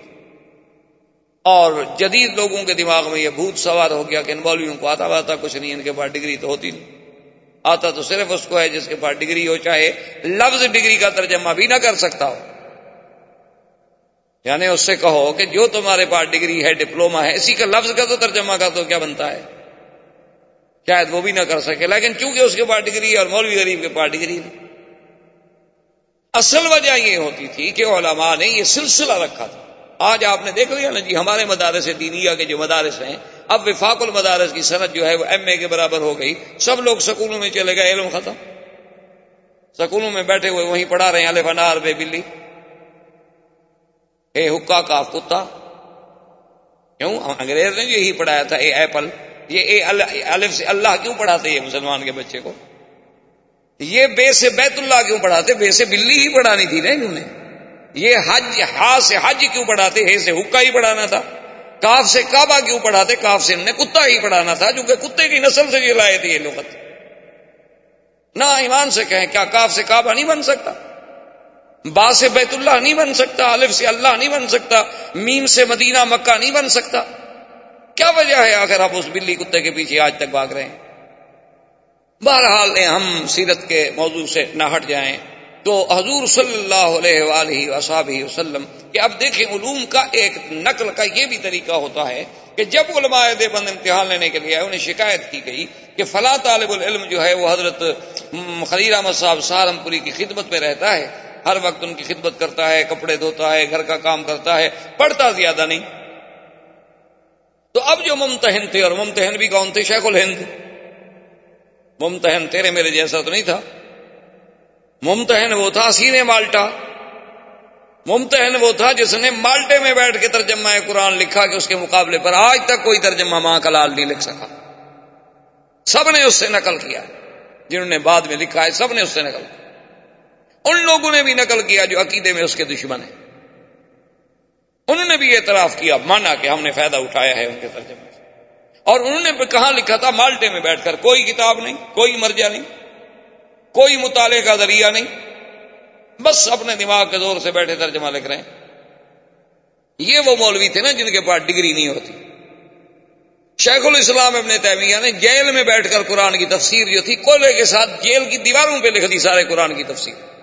اور جدید لوگوں کے دماغ میں یہ بھوت سوار ہو گیا کہ ان مولویوں کو آتا واتا کچھ نہیں، ان کے پاس ڈگری تو ہوتی نہیں۔ آتا تو صرف اس کو ہے جس کے پاس ڈگری ہو، چاہے لفظ ڈگری کا ترجمہ بھی نہ کر سکتا ہو۔ یعنی اس سے کہو کہ جو تمہارے پاس ڈگری ہے ڈپلوما ہے، اسی کا لفظ کا تو ترجمہ کا تو کیا بنتا ہے؟ شاید وہ بھی نہ کر سکے، لیکن چونکہ اس کے پاس ڈگری ہے اور مولوی غریب کے پاس ڈگری نہیں۔ اصل وجہ یہ ہوتی تھی کہ علماء نے یہ سلسلہ رکھا تھا۔ آج آپ نے دیکھ لیا نا جی ہمارے مدارس دینیا کے جو مدارس ہیں اب وفاق المدارس کی صنعت جو ہے وہ ایم اے کے برابر ہو گئی۔ سب لوگ سکولوں میں چلے گئے، علم ختم۔ سکولوں میں بیٹھے ہوئے وہیں پڑھا رہے ہیں، الف انار، بے بلی۔ اے حکا کا کتا۔ کیوں؟ انگریز نے یہی پڑھایا تھا، اے ایپل۔ یہ اے الف سے اللہ کیوں پڑھاتے یہ مسلمان کے بچے کو؟ یہ بے سے بیت اللہ کیوں پڑھاتے؟ بے سے بلی ہی پڑھانی تھی نا انہوں نے۔ یہ حج، ہا سے حج کیوں پڑھاتے؟ ہے سے حکا ہی پڑھانا تھا۔ کاف سے کعبہ کیوں پڑھاتے؟ کاف سے انہوں نے کتا ہی پڑھانا تھا جو کہ کتے کی نسل سے یہ لائے تھے یہ لوگ۔ نہ ایمان سے کہیں، کیا کاف سے کعبہ نہیں بن سکتا؟ با سے بیت اللہ نہیں بن سکتا، الف سے اللہ نہیں بن سکتا، میم سے مدینہ مکہ نہیں بن سکتا۔ کیا وجہ ہے اگر آپ اس بلی کتے کے پیچھے آج تک بھاگ رہے ہیں؟ بہرحال ہم سیرت کے موضوع سے نہ ہٹ جائیں۔ تو حضور صلی اللہ علیہ وآلہ وصحابہ وسلم، کہ اب دیکھیں علوم کا ایک نقل کا یہ بھی طریقہ ہوتا ہے کہ جب علماء دیوبند امتحان لینے کے لیے انہیں شکایت کی گئی کہ فلاں طالب العلم جو ہے وہ حضرت خلیل احمد صاحب سہارنپوری کی خدمت میں رہتا ہے، ہر وقت ان کی خدمت کرتا ہے، کپڑے دھوتا ہے، گھر کا کام کرتا ہے، پڑھتا زیادہ نہیں۔ تو اب جو ممتحن تھے، اور ممتحن بھی کون تھے؟ شیخ الہند۔ ممتحن تیرے میرے جیسا تو نہیں تھا۔ ممتحن وہ تھا، سینے مالٹا۔ ممتحن وہ تھا جس نے مالٹے میں بیٹھ کے ترجمہ قرآن لکھا کہ اس کے مقابلے پر آج تک کوئی ترجمہ ماں کا لال نہیں لکھ سکا۔ سب نے اس سے نقل کیا۔ جنہوں نے بعد میں لکھا ہے، سب نے اس سے نقل کیا۔ ان لوگوں نے بھی نقل کیا جو عقیدے میں اس کے دشمن ہیں۔ انہوں نے بھی اعتراف کیا، مانا کہ ہم نے فائدہ اٹھایا ہے ان کے ترجمے سے۔ اور انہوں نے کہاں لکھا تھا، مالٹے میں بیٹھ کر کوئی کتاب نہیں، کوئی مرجع نہیں۔ کوئی مطالعے کا ذریعہ نہیں۔ بس اپنے دماغ کے زور سے بیٹھے ترجمہ لکھ رہے ہیں۔ یہ وہ مولوی تھے نا جن کے پاس ڈگری نہیں ہوتی۔ شیخ الاسلام ابن تیمیہ نے جیل میں بیٹھ کر قرآن کی تفسیر جو تھی کولے کے ساتھ جیل کی دیواروں پہ لکھ دی سارے قرآن کی تفسیر۔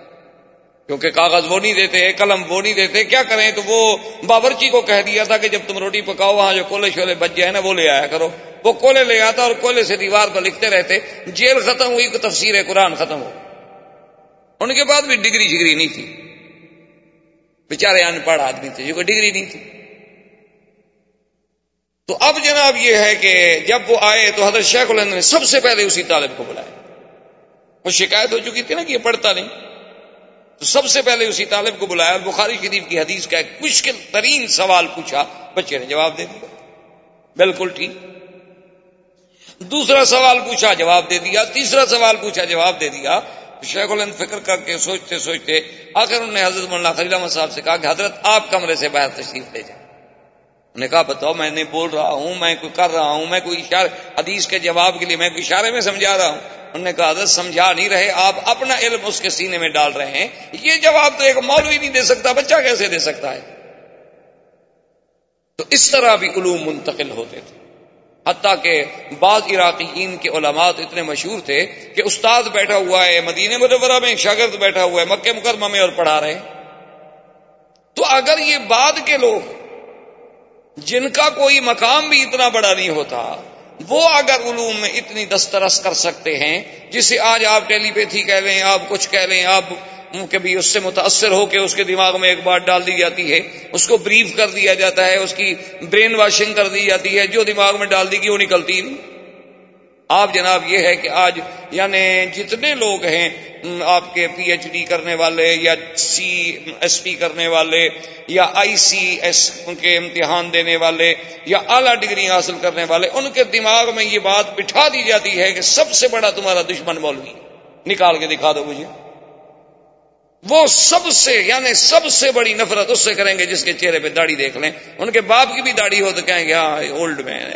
کیونکہ کاغذ وہ نہیں دیتے، قلم وہ نہیں دیتے، کیا کریں؟ تو وہ باورچی کو کہہ دیا تھا کہ جب تم روٹی پکاؤ، وہاں جو کولے شولے بچ جائے نا، وہ لے آیا کرو۔ وہ کولے لے آتا اور کولے سے دیوار پر لکھتے رہتے، جیل ختم ہوئی تفسیر قرآن ختم ہو۔ ان کے بعد بھی ڈگری شگری نہیں تھی۔ بےچارے ان پڑھ آدمی تھے، جو کوئی ڈگری نہیں تھی۔ تو اب جناب یہ ہے کہ جب وہ آئے تو حضرت شیخ الند نے سب سے پہلے اسی طالب کو بلایا۔ وہ شکایت ہو چکی تھی نا کہ یہ پڑھتا نہیں۔ تو سب سے پہلے اسی طالب کو بلایا بخاری شریف کی حدیث کا ایک مشکل ترین سوال پوچھا، بچے نے جواب دے دیا۔ بالکل ٹھیک۔ دوسرا سوال پوچھا، جواب دے دیا۔ تیسرا سوال پوچھا، جواب دے دیا۔ شیخ الند فکر کر کے سوچتے سوچتے آخر انہوں نے حضرت مولانا خلیل احمد صاحب سے کہا کہ حضرت آپ کمرے سے باہر تشریف لے جائیں۔ انہوں نے کہا، بتاؤ میں نہیں بول رہا ہوں، میں کوئی کر رہا ہوں، میں کوئی اشارے حدیث کے جواب کے لیے میں کوئی اشارے میں سمجھا رہا ہوں۔ انہوں نے کہا، حضرت سمجھا نہیں رہے، آپ اپنا علم اس کے سینے میں ڈال رہے ہیں۔ یہ جواب تو ایک مولوی نہیں دے سکتا، بچہ کیسے دے سکتا ہے؟ تو اس طرح بھی علوم منتقل ہوتے تھے۔ حتیٰ کہ بعض عراقیین کے علماء اتنے مشہور تھے کہ استاد بیٹھا ہوا ہے، مدینہ مدورہ میں شاگرد بیٹھا ہوا ہے، مکہ مکرمہ میں اور پڑھا رہے ہیں۔ تو اگر یہ بعد کے لوگ، جن کا کوئی مقام بھی اتنا بڑا نہیں ہوتا وہ اگر علوم میں اتنی دسترس کر سکتے ہیں، جسے آج آپ ٹیلی پیتھی کہہ لیں، آپ کچھ کہہ لیں، آپ کبھی اس سے متاثر ہو کے اس کے دماغ میں ایک بات ڈال دی جاتی ہے، اس کو بریف کر دیا جاتا ہے، اس کی برین واشنگ کر دی جاتی ہے، جو دماغ میں ڈال دی گی وہ نکلتی نہیں۔ آپ جناب یہ ہے کہ آج یعنی جتنے لوگ ہیں آپ کے پی ایچ ڈی کرنے والے یا سی ایس پی کرنے والے یا آئی سی ایس کے امتحان دینے والے یا اعلیٰ ڈگری حاصل کرنے والے، ان کے دماغ میں یہ بات بٹھا دی جاتی ہے کہ سب سے بڑا تمہارا دشمن مولوی، نکال کے دکھا دو مجھے۔ وہ سب سے یعنی سب سے بڑی نفرت اس سے کریں گے جس کے چہرے پہ داڑھی دیکھ لیں۔ ان کے باپ کی بھی داڑھی ہو تو کہیں گے ہاں اولڈ مین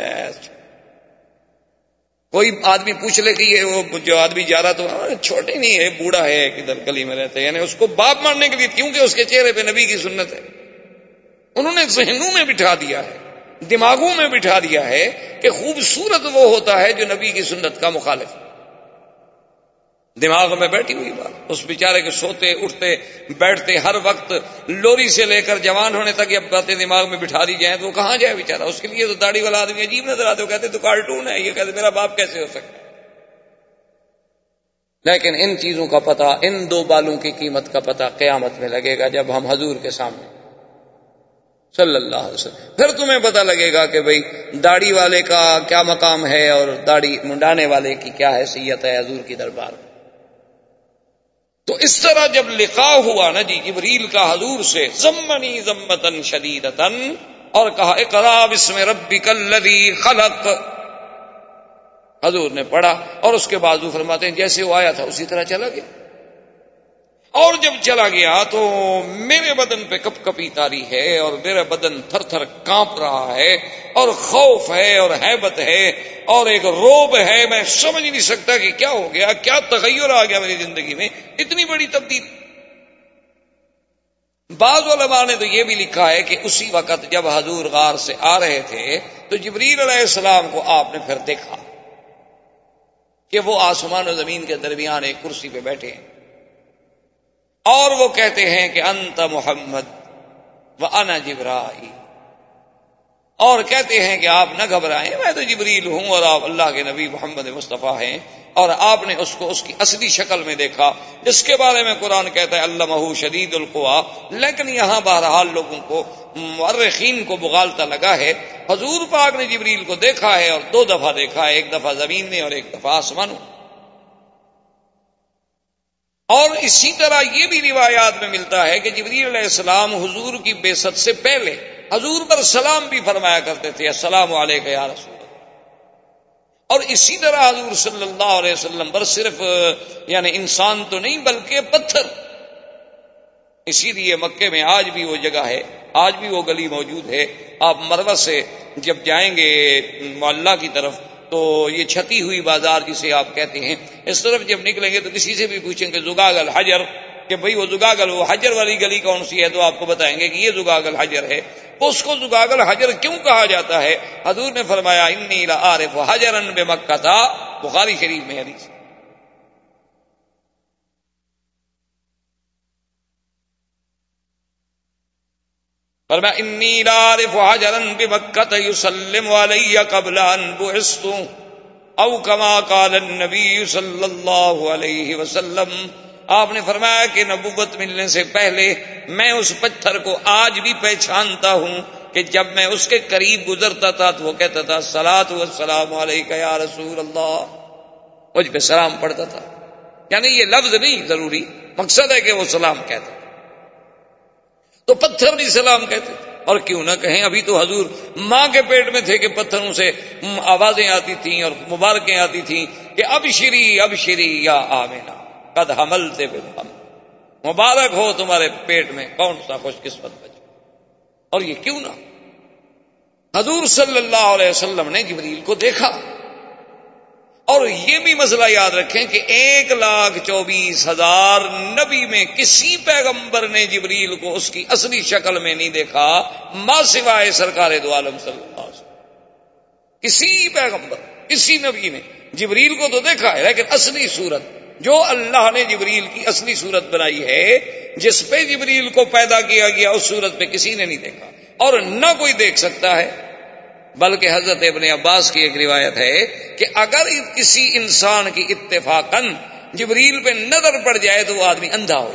کوئی آدمی پوچھ لے کہ یہ وہ جو آدمی جا رہا تو چھوٹے نہیں ہے، بوڑھا ہے کدھر گلی میں رہتے یعنی اس کو باپ ماننے کے لیے، کیونکہ اس کے چہرے پہ نبی کی سنت ہے۔ انہوں نے ذہنوں میں بٹھا دیا ہے، دماغوں میں بٹھا دیا ہے کہ خوبصورت وہ ہوتا ہے جو نبی کی سنت کا مخالف ہے۔ دماغ میں بیٹھی ہوئی بات۔ اس بیچارے کے سوتے، اٹھتے، بیٹھتے، ہر وقت لوری سے لے کر جوان ہونے تک یہ باتیں دماغ میں بٹھا دی جائیں تو وہ کہاں جائے بیچارہ؟ اس کے لیے تو داڑھی والا آدمی عجیب نظر آتے وہ کہتے تو کارٹون ہے، یہ کہتے میرا باپ کیسے ہو سکتا لیکن ان چیزوں کا پتہ، ان دو بالوں کی قیمت کا پتہ قیامت میں لگے گا جب ہم حضور کے سامنے۔ صلی اللہ علیہ وسلم۔ پھر تمہیں پتہ لگے گا کہ بھائی داڑھی والے کا کیا مقام ہے اور داڑھی منڈانے والے کی کیا حیثیت ہے حضور کی دربار میں۔ تو اس طرح جب لکھا ہوا نا جی جبریل کا حضور سے، زمنی زمتن شدید اور کہا، اقرا بسم ربک الذی خلق۔ حضور نے پڑھا اور اس کے بعد فرماتے ہیں، جیسے وہ آیا تھا، اسی طرح چلا گیا۔ اور جب چلا گیا تو میرے بدن پہ کپ کپی تاری ہے اور میرا بدن تھر تھر کانپ رہا ہے اور خوف ہے اور حیبت ہے اور ایک روب ہے۔ میں سمجھ نہیں سکتا کہ کیا ہو گیا، کیا تغیر آ گیا میری زندگی میں۔ اتنی بڑی تبدیلی بعض علماء نے تو یہ بھی لکھا ہے کہ اسی وقت جب حضور غار سے آ رہے تھے تو جبریل علیہ السلام کو آپ نے پھر دیکھا کہ وہ آسمان و زمین کے درمیان ایک کرسی پہ بیٹھے ہیں۔ اور وہ کہتے ہیں کہ انت محمد و انا جبرائی اور کہتے ہیں کہ آپ نہ گھبرائیں، میں تو جبریل ہوں اور آپ اللہ کے نبی محمد مصطفیٰ ہیں۔ اور آپ نے اس کو اس کی اصلی شکل میں دیکھا، جس کے بارے میں قرآن کہتا ہے اللہ محو شدید القوا۔ لیکن یہاں بہرحال لوگوں کو مرخین کو بغالتا لگا ہے۔ حضور پاک نے جبریل کو دیکھا ہے اور دو دفعہ دیکھا ہے، ایک دفعہ زمین میں اور ایک دفعہ آسمان اور اسی طرح یہ بھی روایات میں ملتا ہے کہ جبریل علیہ السلام حضور کی بے ست سے پہلے حضور پر سلام بھی فرمایا کرتے تھے، السلام علیکم یا رسول اور اسی طرح حضور صلی اللہ علیہ وسلم پر صرف یعنی انسان تو نہیں بلکہ پتھر۔ اسی لیے مکے میں آج بھی وہ جگہ ہے، آج بھی وہ گلی موجود ہے۔ آپ مرو سے جب جائیں گے اللہ کی طرف تو یہ چھتی ہوئی بازار جسے آپ کہتے ہیں، اس طرف جب نکلیں گے تو کسی سے بھی پوچھیں گے، زگاگل حجر، کہ بھئی وہ زگاگل، وہ حجر والی گلی کون سی ہے؟ تو آپ کو بتائیں گے کہ یہ زگاگل حجر ہے۔ اس کو زگاگل حجر کیوں کہا جاتا ہے؟ حضور نے فرمایا انی عارف حجرن بے مکہ تھا بخاری شریف میں حدیث فرمایا انی عارف حجر یسلم علی قبل ان بعثت او کما قال النبی صلی اللہ علیہ وسلم. آپ نے فرمایا کہ نبوت ملنے سے پہلے میں اس پتھر کو آج بھی پہچانتا ہوں کہ جب میں اس کے قریب گزرتا تھا تو وہ کہتا تھا سلاد السلام علیکم یا رسول اللہ. مجھ پہ سلام پڑھتا تھا۔ یعنی یہ لفظ نہیں ضروری، مقصد ہے کہ وہ سلام کہتا۔ تو پتھر بھی سلام کہتے۔ اور کیوں نہ کہیں، ابھی تو حضور ماں کے پیٹ میں تھے کہ پتھروں سے آوازیں آتی تھیں اور مبارکیں آتی تھیں کہ اب شری اب شری یا آمینا قد حمل سے مبارک ہو تمہارے پیٹ میں، کون سا خوش قسمت بچ اور یہ کیوں نہ؟ حضور صلی اللہ علیہ وسلم نے جبریل کو دیکھا۔ اور یہ بھی مسئلہ یاد رکھیں کہ ایک لاکھ چوبیس ہزار نبی میں کسی پیغمبر نے جبریل کو اس کی اصلی شکل میں نہیں دیکھا ماں سوائے سرکار دو عالم صلی اللہ علیہ وسلم۔ کسی پیغمبر، کسی نبی نے جبریل کو تو دیکھا ہے، لیکن اصلی صورت، جو اللہ نے جبریل کی اصلی صورت بنائی ہے، جس پہ جبریل کو پیدا کیا گیا، اس صورت پہ کسی نے نہیں دیکھا۔ اور نہ کوئی دیکھ سکتا ہے۔ بلکہ حضرت ابن عباس کی ایک روایت ہے کہ اگر کسی انسان کی اتفاق جبریل پہ نظر پڑ جائے تو وہ آدمی اندھا ہو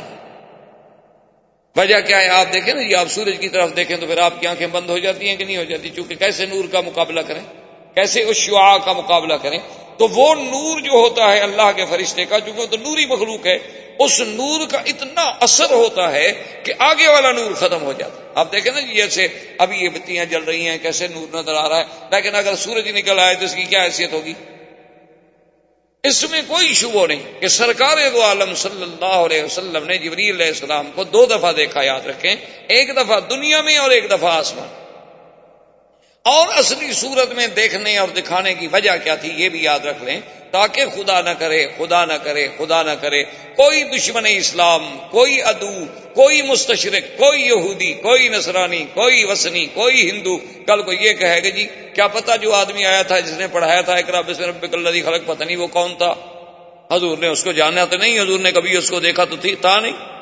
وجہ کیا ہے؟ آپ دیکھیں نا یہ آپ سورج کی طرف دیکھیں تو پھر آپ کی آنکھیں بند ہو جاتی ہیں کہ نہیں ہو جاتی؟ چونکہ کیسے نور کا مقابلہ کریں؟ کیسے اس شعا کا مقابلہ کریں؟ تو وہ نور جو ہوتا ہے اللہ کے فرشتے کا چونکہ تو نوری مخلوق ہے، اس نور کا اتنا اثر ہوتا ہے کہ آگے والا نور ختم ہو جاتا ہے۔ آپ دیکھیں نا جی جیسے ابھی یہ بتیاں جل رہی ہیں، کیسے نور نظر آ رہا ہے۔ لیکن اگر سورج نکل آئے تو اس کی کیا حیثیت ہوگی؟ اس میں کوئی شبہ نہیں کہ سرکار دو عالم صلی اللہ علیہ وسلم نے جبری علیہ السلام کو دو دفعہ دیکھا، یاد رکھیں۔ ایک دفعہ دنیا میں اور ایک دفعہ آسمان۔ اور اصلی صورت میں دیکھنے اور دکھانے کی وجہ کیا تھی یہ بھی یاد رکھ لیں، تاکہ خدا نہ کرے، خدا نہ کرے، خدا نہ کرے، کوئی دشمن اسلام، کوئی ادو کوئی مستشرق، کوئی یہودی، کوئی نصرانی، کوئی وسنی کوئی ہندو۔ کل کو یہ کہے گا جی کیا پتا جو آدمی آیا تھا، جس نے پڑھایا تھا اکرا بس اللہ خلق، پتہ نہیں وہ کون تھا۔ حضور نے اس کو جانا تو نہیں، حضور نے کبھی اس کو دیکھا تو تھی، تھا نہیں۔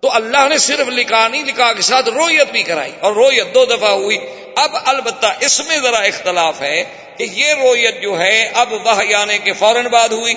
تو اللہ نے صرف لکھا نہیں، لکھا کے ساتھ رویت بھی کرائی اور رویت دو دفعہ ہوئی۔ اب البتہ اس میں ذرا اختلاف ہے کہ یہ رویت جو ہے، اب وہ آنے کے فوراً بعد ہوئی۔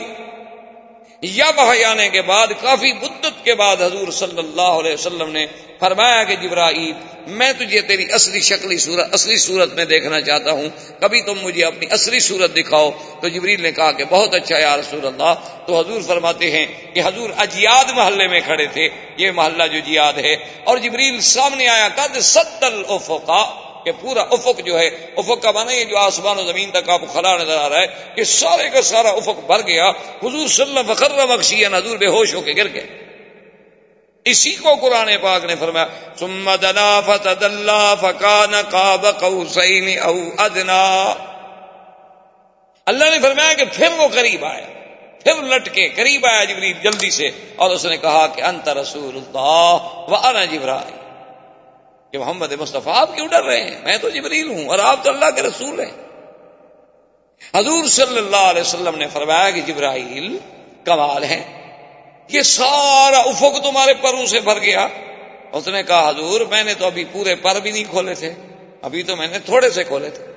یا آنے کے بعد، کافی مدت کے بعد حضور صلی اللہ علیہ وسلم نے فرمایا کہ جبرائیل، میں تجھے تیری اصلی شکلی صورت، اصلی صورت میں دیکھنا چاہتا ہوں۔ کبھی تم مجھے اپنی اصلی صورت دکھاؤ۔ تو جبریل نے کہا کہ بہت اچھا یا رسول اللہ۔ تو حضور فرماتے ہیں کہ حضور اجیاد محلے میں کھڑے تھے۔ یہ محلہ جو جیاد ہے۔ اور جبریل سامنے آیا، قد ستل افقا کہ پورا افق جو ہے، افق کا مانا یہ جو آسمان و زمین تک آپ کو کھڑا نظر آ رہا ہے کہ سارے کا سارا افق بھر گیا۔ حضور صلی اللہ فخر مخشی حضور بے ہوش ہو کے گر گئے۔ اسی کو قرآن پاک نے فرمایا، ثم دنا فتدلا فکان قاب قوسین او ادنا۔ اللہ نے فرمایا کہ پھر وہ قریب آیا۔ پھر لٹ کے قریب آیا جبریل جلدی سے۔ اور اس نے کہا کہ انت رسول اللہ و انا جبرائیل۔ کہ محمد مصطفیٰ آپ کیوں ڈر رہے ہیں؟ میں تو جبریل ہوں اور آپ تو اللہ کے رسول ہیں۔ حضور صلی اللہ علیہ وسلم نے فرمایا کہ جبرائیل، کمال ہے۔ یہ سارا افق تمہارے پروں سے بھر گیا۔ اس نے کہا، حضور، میں نے تو ابھی پورے پر بھی نہیں کھولے تھے۔ ابھی تو میں نے تھوڑے سے کھولے تھے۔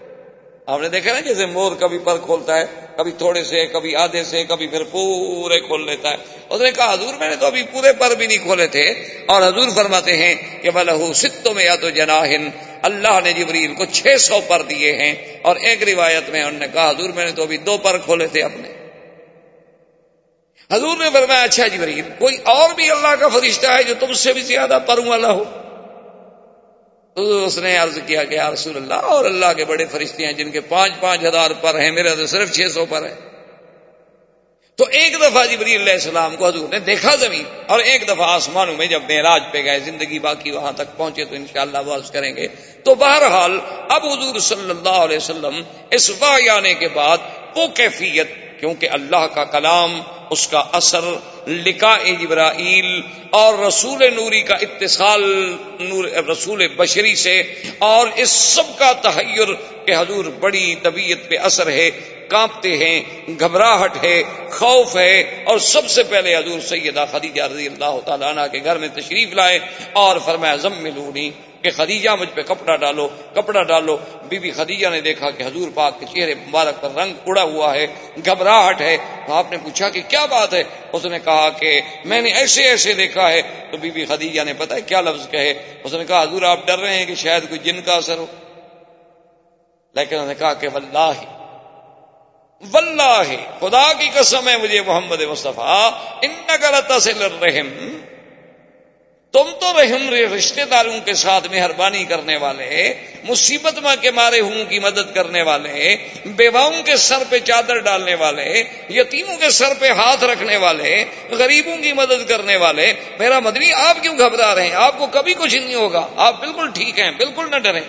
آپ نے دیکھا نا جیسے مور کبھی پر کھولتا ہے، کبھی تھوڑے سے، کبھی آدھے سے، کبھی پھر پورے کھول لیتا ہے۔ اس نے کہا، حضور میں نے تو ابھی پورے پر بھی نہیں کھولے تھے۔ اور حضور فرماتے ہیں کہ بلہ ستوں میں یا تو جناہن اللہ نے جبریل کو چھ سو پر دیے ہیں۔ اور ایک روایت میں انہوں نے کہا، حضور میں نے تو ابھی دو پر کھولے تھے اپنے۔ حضور نے فرمایا اچھا جبریل، کوئی اور بھی اللہ کا فرشتہ ہے جو تم سے بھی زیادہ پروں والا ہو۔ اس نے عرض کیا کہ یا رسول اللہ، اور اللہ کے بڑے فرشتے ہیں جن کے پانچ پانچ ہزار پر ہیں میرا تو صرف چھ سو پر ہے تو ایک دفعہ جبری علیہ السلام کو حضور نے دیکھا زمین، اور ایک دفعہ آسمانوں میں جب معراج پہ گئے، زندگی باقی وہاں تک پہنچے، تو انشاءاللہ شاء اللہ کریں گے۔ تو بہرحال، اب حضور صلی اللہ علیہ وسلم اس واقع آنے کے بعد وہ کیفیت، کیونکہ اللہ کا کلام اس کا اثر لکھا جبرائیل اور رسول نوری کا اتصال نور رسول بشری سے اور اس سب کا تحیر کہ حضور بڑی طبیعت پہ اثر ہے، کانپتے ہیں، گھبراہٹ ہے، خوف ہے اور سب سے پہلے حضور سیدہ خدیجہ رضی اللہ تعالیٰ عنہ کے گھر میں تشریف لائے اور فرمایا ضم ملونی کہ خدیجہ مجھ پہ کپڑا ڈالو کپڑا ڈالو۔ بی بی خدیجہ نے دیکھا کہ حضور پاک کے چہرے مبارک پر رنگ اڑا ہوا ہے، گھبراہٹ ہے۔ تو آپ نے پوچھا کہ کیا بات ہے؟ اس نے کہا کہ میں نے ایسے ایسے دیکھا ہے۔ تو بی بی خدیجہ نے پتا کیا لفظ کہے؟ اس نے کہا، حضور آپ ڈر رہے ہیں کہ شاید کوئی جن کا اثر ہو۔ لیکن انہوں نے کہا کہ واللہ واللہ، خدا کی قسم ہے مجھے محمد مصطفیٰ ان نگر سے لڑ رہے تم تو رحم رشتے داروں کے ساتھ مہربانی کرنے والے مصیبت میں کے مارے ہوں کی مدد کرنے والے بیواؤں کے سر پہ چادر ڈالنے والے یتیموں کے سر پہ ہاتھ رکھنے والے غریبوں کی مدد کرنے والے میرا مدنی، آپ کیوں گھبرا رہے ہیں؟ آپ کو کبھی کچھ نہیں ہوگا۔ آپ بالکل ٹھیک ہیں، بالکل نہ ڈریں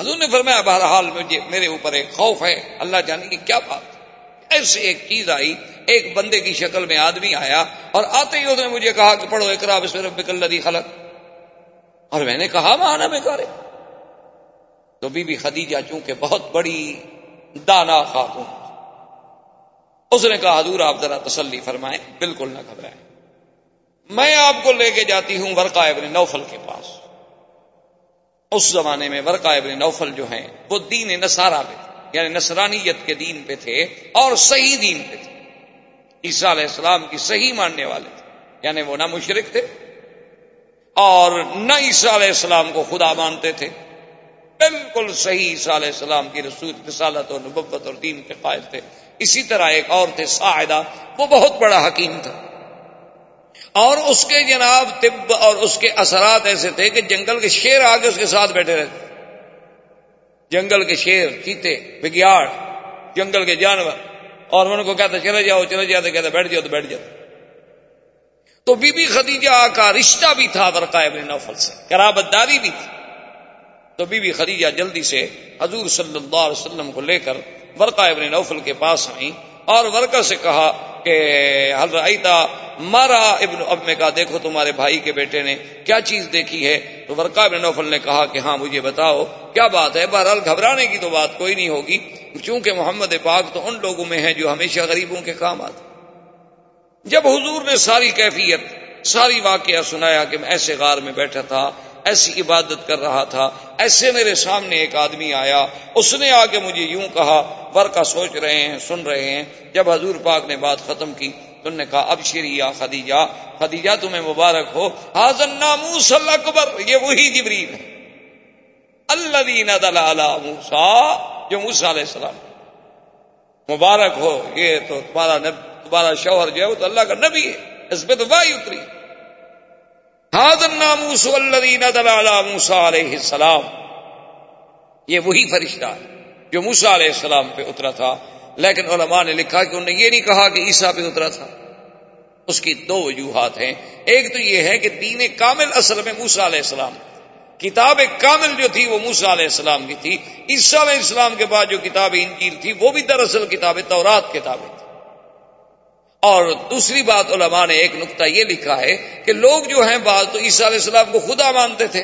حضور نے فرمایا، بہرحال مجھے، میرے اوپر ایک خوف ہے۔ اللہ جانے کی کیا بات ایسے ایک چیز آئی، ایک بندے کی شکل میں آدمی آیا اور آتے ہی اس نے مجھے کہا کہ پڑھو اکرا بسم ربک الذی خلق۔ اور میں نے کہا مانا میں کرے تو بی بی خدیجہ چونکہ بہت بڑی دانا خاتون۔ اس نے کہا، حضور آپ ذرا تسلی فرمائیں، بالکل نہ گھبرائیں۔ میں آپ کو لے کے جاتی ہوں ورقا ابن نوفل کے پاس۔ اس زمانے میں ورقا ابن نوفل جو ہیں، وہ دین نسارا میں یعنی نصرانیت کے دین پہ تھے اور صحیح دین پہ تھے۔ عیسیٰ علیہ السلام کی صحیح ماننے والے تھے۔ یعنی وہ نہ مشرق تھے اور نہ عیسیٰ علیہ السلام کو خدا مانتے تھے۔ بالکل صحیح عیسیٰ علیہ السلام کی رسول رسالت اور نبت اور دین کے قائد تھے۔ اسی طرح ایک اور تھے ساعدہ، وہ بہت بڑا حکیم تھا۔ اور اس کے جناب طب اور اس کے اثرات ایسے تھے کہ جنگل کے شیر آگے اس کے ساتھ بیٹھے رہتے۔ جنگل کے شیر، چیتے بگیاڑ جنگل کے جانور۔ اور ان کو کہتا چلے جاؤ، چلے جاتے کہتے بیٹھ جاؤ، تو بیٹھ جاؤ۔ تو بی بی خدیجہ کا رشتہ بھی تھا ورقا ابن نوفل سے کرابت داری بھی تھی۔ تو بی بی خدیجہ جلدی سے حضور صلی اللہ علیہ وسلم کو لے کر ورقا ابن نوفل کے پاس آئیں۔ اور ورقا سے کہا کہ حل رائتا مارا ابن، اب میں کہا، دیکھو تمہارے بھائی کے بیٹے نے کیا چیز دیکھی ہے؟ تو ورقا ابن نوفل نے کہا کہ ہاں مجھے بتاؤ، کیا بات ہے؟ بہرحال گھبرانے کی تو بات کوئی نہیں ہوگی، چونکہ محمد پاک تو ان لوگوں میں ہیں جو ہمیشہ غریبوں کے کام آتے جب حضور نے ساری کیفیت، ساری واقعہ سنایا کہ میں ایسے غار میں بیٹھا تھا ایسی عبادت کر رہا تھا۔ ایسے میرے سامنے ایک آدمی آیا۔ اس نے آ کے مجھے یوں کہا ورکا سوچ رہے ہیں، سن رہے ہیں۔ جب حضور پاک نے بات ختم کی، تو نے کہا، اب شرییا خدیجہ خدیجہ تمہیں مبارک ہو۔ حاضن ناموس اللہ اکبر یہ وہی جبریل ہے۔ اللہ دین موسا جو موسا علیہ السلام۔ مبارک ہو، یہ تو تمہارا تمہارا شوہر جو ہے، وہ تو اللہ کا نبی ہے۔ اس پہ تو وائی اتری۔ حاضر ناموس موسا علیہ السلام. یہ وہی فرشتہ ہے جو موسا علیہ السلام پہ اترا تھا. لیکن علماء نے لکھا کہ انہوں نے یہ نہیں کہا کہ عیسیٰ پہ اترا تھا. اس کی دو وجوہات ہیں. ایک تو یہ ہے کہ دین کامل اصل میں موسا علیہ السلام. کتاب کامل جو تھی وہ موسا علیہ السلام کی تھی. عیسیٰ علیہ السلام کے بعد جو کتاب انجیل تھی وہ بھی دراصل کتاب تورات کتابیں تھی. اور دوسری بات علماء نے ایک نقطہ یہ لکھا ہے کہ لوگ جو ہیں، بعض تو عیسیٰ علیہ السلام کو خدا مانتے تھے،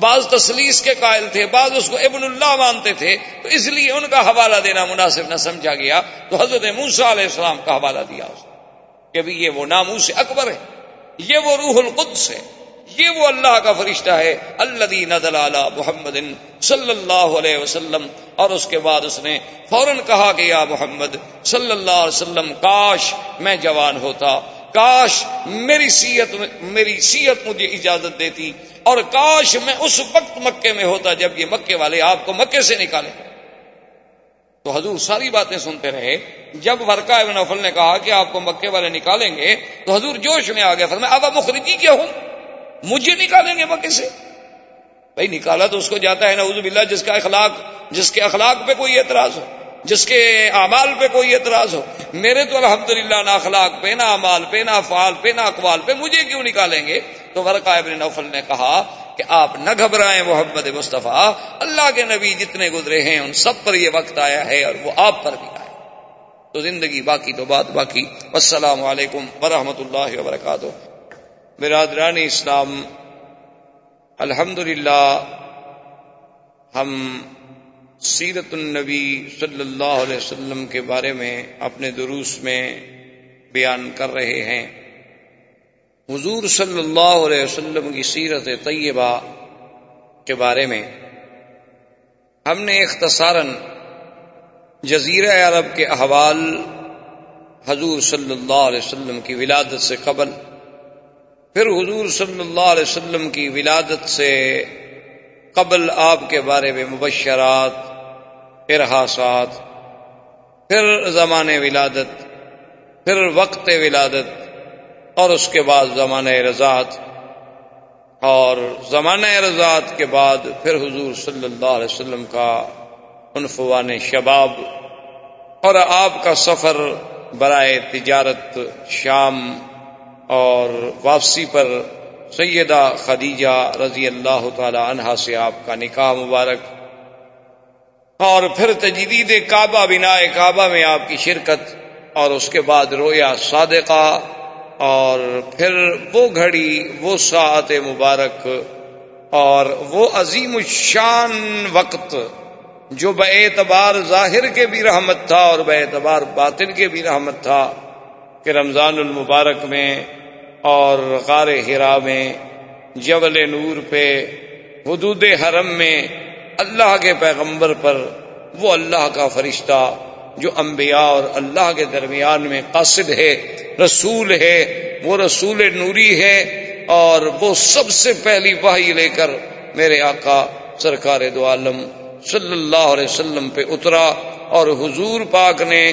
بعض تسلیس کے قائل تھے، بعض اس کو ابن اللہ مانتے تھے، تو اس لیے ان کا حوالہ دینا مناسب نہ سمجھا گیا۔ تو حضرت موسا علیہ السلام کا حوالہ دیا اس کہ بھی یہ وہ ناموس اکبر ہے، یہ وہ روح القدس ہے۔ یہ وہ اللہ کا فرشتہ ہے اللہ محمد صلی اللہ علیہ وسلم، اور اس کے بعد اس نے فوراً کہا کہ یا محمد صلی اللہ علیہ وسلم، کاش میں جوان ہوتا، کاش میری سیت میری سیت مجھے اجازت دیتی، اور کاش میں اس وقت مکے میں ہوتا جب یہ مکے والے آپ کو مکے سے نکالے تو حضور ساری باتیں سنتے رہے۔ جب ورکا ابن افل نے کہا کہ آپ کو مکے والے نکالیں گے، تو حضور جوش میں آ گیا فرمایا اب مخرجی کیا ہوں؟ مجھے نکالیں گے مکے سے؟ بھائی نکالا تو اس کو جاتا ہے، نعوذ باللہ، جس کا اخلاق، جس کے اخلاق پہ کوئی اعتراض ہو، جس کے اعمال پہ کوئی اعتراض ہو۔ میرے تو الحمدللہ نہ اخلاق پہ، نہ امال پہ، نہ افعال پہ، نہ اقوال پہ مجھے کیوں نکالیں گے؟ تو ورقا ابن نوفل نے کہا کہ آپ نہ گھبرائیں محمد مصطفیٰ، اللہ کے نبی جتنے گزرے ہیں، ان سب پر یہ وقت آیا ہے اور وہ آپ پر بھی آیا تو زندگی باقی تو بات باقی۔ السلام علیکم ورحمۃ اللہ وبرکاتہ۔ برادران اسلام الحمد ہم سیرت النبی صلی اللہ علیہ وسلم کے بارے میں اپنے دروس میں بیان کر رہے ہیں۔ حضور صلی اللہ علیہ وسلم کی سیرت طیبہ کے بارے میں ہم نے اختصاراً جزیرہ عرب کے احوال حضور صلی اللہ علیہ وسلم کی ولادت سے قبل پھر حضور صلی اللہ علیہ وسلم کی ولادت سے قبل آپ کے بارے میں مبشرات، ارحاسات، پھر زمان ولادت، پھر وقت ولادت اور اس کے بعد زمانہ رضاعت اور زمانہ رضاعت کے بعد پھر حضور صلی اللہ علیہ وسلم کا عنفوان شباب اور آپ کا سفر برائے تجارت شام اور واپسی پر سیدہ خدیجہ رضی اللہ تعالی عنہا سے آپ کا نکاح مبارک اور پھر تجدید کعبہ بنا کعبہ میں آپ کی شرکت اور اس کے بعد رویا صادقہ اور پھر وہ گھڑی، وہ ساعت مبارک اور وہ عظیم الشان وقت جو بے اعتبار ظاہر کے بھی رحمت تھا اور بے اعتبار باطن کے بھی رحمت تھا کہ رمضان المبارک میں اور غار ہرا میں، جبل نور پہ، حدود حرم میں اللہ کے پیغمبر پر وہ اللہ کا فرشتہ جو انبیاء اور اللہ کے درمیان میں قاصد ہے، رسول ہے، وہ رسول نوری ہے اور وہ سب سے پہلی واہی لے کر میرے آقا سرکار دو عالم صلی اللہ علیہ وسلم پہ اترا اور حضور پاک نے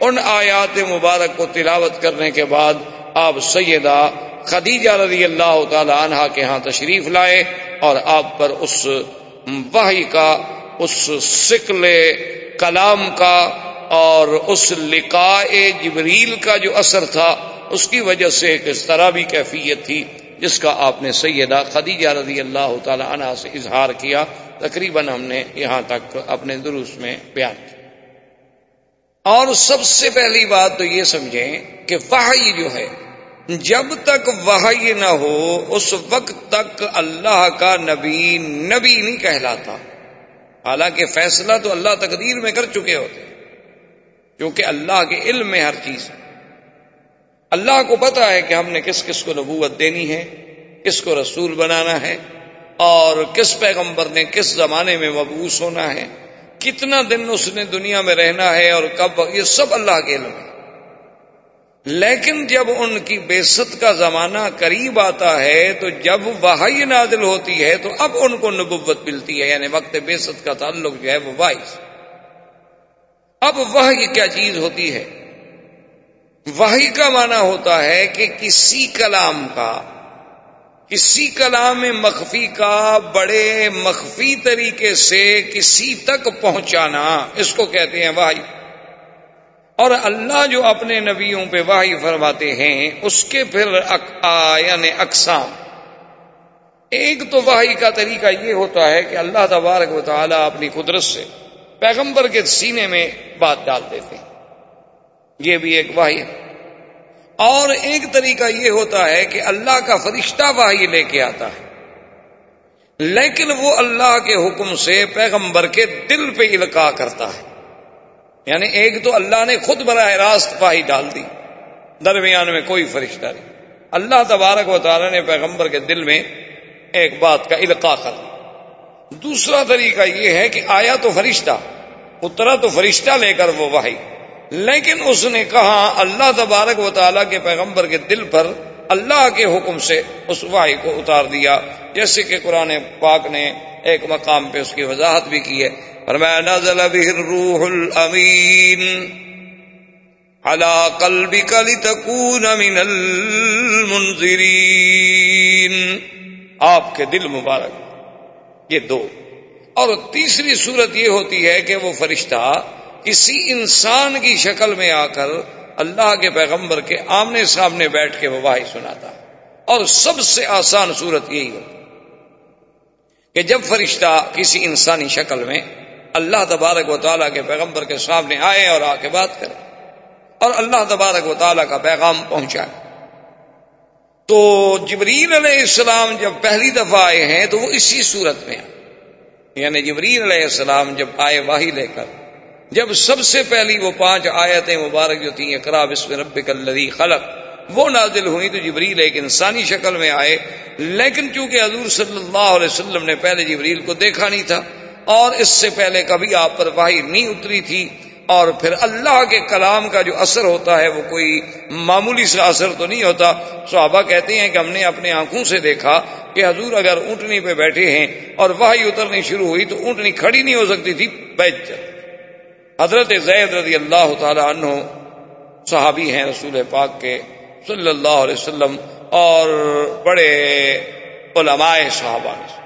ان آیات مبارک کو تلاوت کرنے کے بعد آپ سیدہ خدیجہ رضی اللہ تعالی عنہا کے ہاں تشریف لائے اور آپ پر اس واہی کا، اس سکل کلام کا اور اس لقاء جبریل کا جو اثر تھا، اس کی وجہ سے ایک اس طرح بھی کیفیت تھی، جس کا آپ نے سیدہ خدیجہ رضی اللہ تعالی عنہ سے اظہار کیا، تقریباً ہم نے یہاں تک اپنے دروس میں بیان کیا۔ اور سب سے پہلی بات تو یہ سمجھیں کہ وحی جو ہے جب تک وحی نہ ہو، اس وقت تک اللہ کا نبی نبی نہیں کہلاتا۔ حالانکہ فیصلہ تو اللہ تقدیر میں کر چکے ہوتے کیونکہ اللہ کے علم میں ہر چیز۔ اللہ کو پتا ہے کہ ہم نے کس کس کو نبوت دینی ہے، کس کو رسول بنانا ہے، اور کس پیغمبر نے کس زمانے میں مبوس ہونا ہے، کتنا دن اس نے دنیا میں رہنا ہے اور کب، یہ سب اللہ کے علم ہے۔ لیکن جب ان کی بےست کا زمانہ قریب آتا ہے، تو جب وحی نازل ہوتی ہے، تو اب ان کو نبوت ملتی ہے یعنی وقت بےست کا تعلق جو ہے وہ واحد اب وہ کیا چیز ہوتی ہے؟ وہی کا معنی ہوتا ہے کہ کسی کلام کا، کسی کلام مخفی کا بڑے مخفی طریقے سے کسی تک پہنچانا، اس کو کہتے ہیں واہی اور اللہ جو اپنے نبیوں پہ واہی فرماتے ہیں، اس کے پھر یعنی اقسام۔ ایک تو واہی کا طریقہ یہ ہوتا ہے کہ اللہ تبارک و تعالیٰ اپنی قدرت سے پیغمبر کے سینے میں بات ڈال دیتے ہیں۔ یہ بھی ایک واہی ہے۔ اور ایک طریقہ یہ ہوتا ہے کہ اللہ کا فرشتہ واہی لے کے آتا ہے۔ لیکن وہ اللہ کے حکم سے پیغمبر کے دل پہ القاع کرتا ہے۔ یعنی ایک تو اللہ نے خود براہ راست واہی ڈال دی۔ درمیان میں کوئی فرشتہ نہیں۔ اللہ تبارک و تعالی نے پیغمبر کے دل میں ایک بات کا القاع کر دوسرا طریقہ یہ ہے کہ آیا تو فرشتہ، اترا تو فرشتہ لے کر وہ واہی لیکن اس نے کہا، اللہ تبارک و تعالیٰ کے پیغمبر کے دل پر اللہ کے حکم سے اس واحد کو اتار دیا، جیسے کہ قرآن پاک نے ایک مقام پہ اس کی وضاحت بھی کی ہے۔ اور میں نزل روح الامین اللہ قلبی کلی تکون من المنظرین آپ کے دل مبارک۔ یہ دو۔ اور تیسری صورت یہ ہوتی ہے کہ وہ فرشتہ کسی انسان کی شکل میں آ کر اللہ کے پیغمبر کے آمنے سامنے بیٹھ کے وہ واحد سناتا اور سب سے آسان صورت یہی ہو کہ جب فرشتہ کسی انسانی شکل میں اللہ تبارک و تعالیٰ کے پیغمبر کے سامنے آئے اور آ کے بات کرے اور اللہ تبارک و تعالیٰ کا پیغام پہنچائے تو جبریل علیہ السلام جب پہلی دفعہ آئے ہیں تو وہ اسی صورت میں یعنی جبریل علیہ السلام جب آئے واہی لے کر جب سب سے پہلی وہ پانچ آیتیں مبارک جو تھیں اقرا بسم رب کلری خلق، وہ نازل ہوئی تو جبریل ایک انسانی شکل میں آئے۔ لیکن چونکہ حضور صلی اللہ علیہ وسلم نے پہلے جبریل کو دیکھا نہیں تھا، اور اس سے پہلے کبھی آپ پر واہی نہیں اتری تھی، اور پھر اللہ کے کلام کا جو اثر ہوتا ہے، وہ کوئی معمولی سا اثر تو نہیں ہوتا۔ صحابہ کہتے ہیں کہ ہم نے اپنے آنکھوں سے دیکھا کہ حضور اگر اونٹنی پہ بیٹھے ہیں اور واہی اترنی شروع ہوئی تو اونٹنی کھڑی نہیں ہو سکتی تھی بیچ حضرت زید رضی اللہ تعالی عنہ صحابی ہیں رسول پاک کے صلی اللہ علیہ وسلم اور بڑے علماء صحابہ میں سے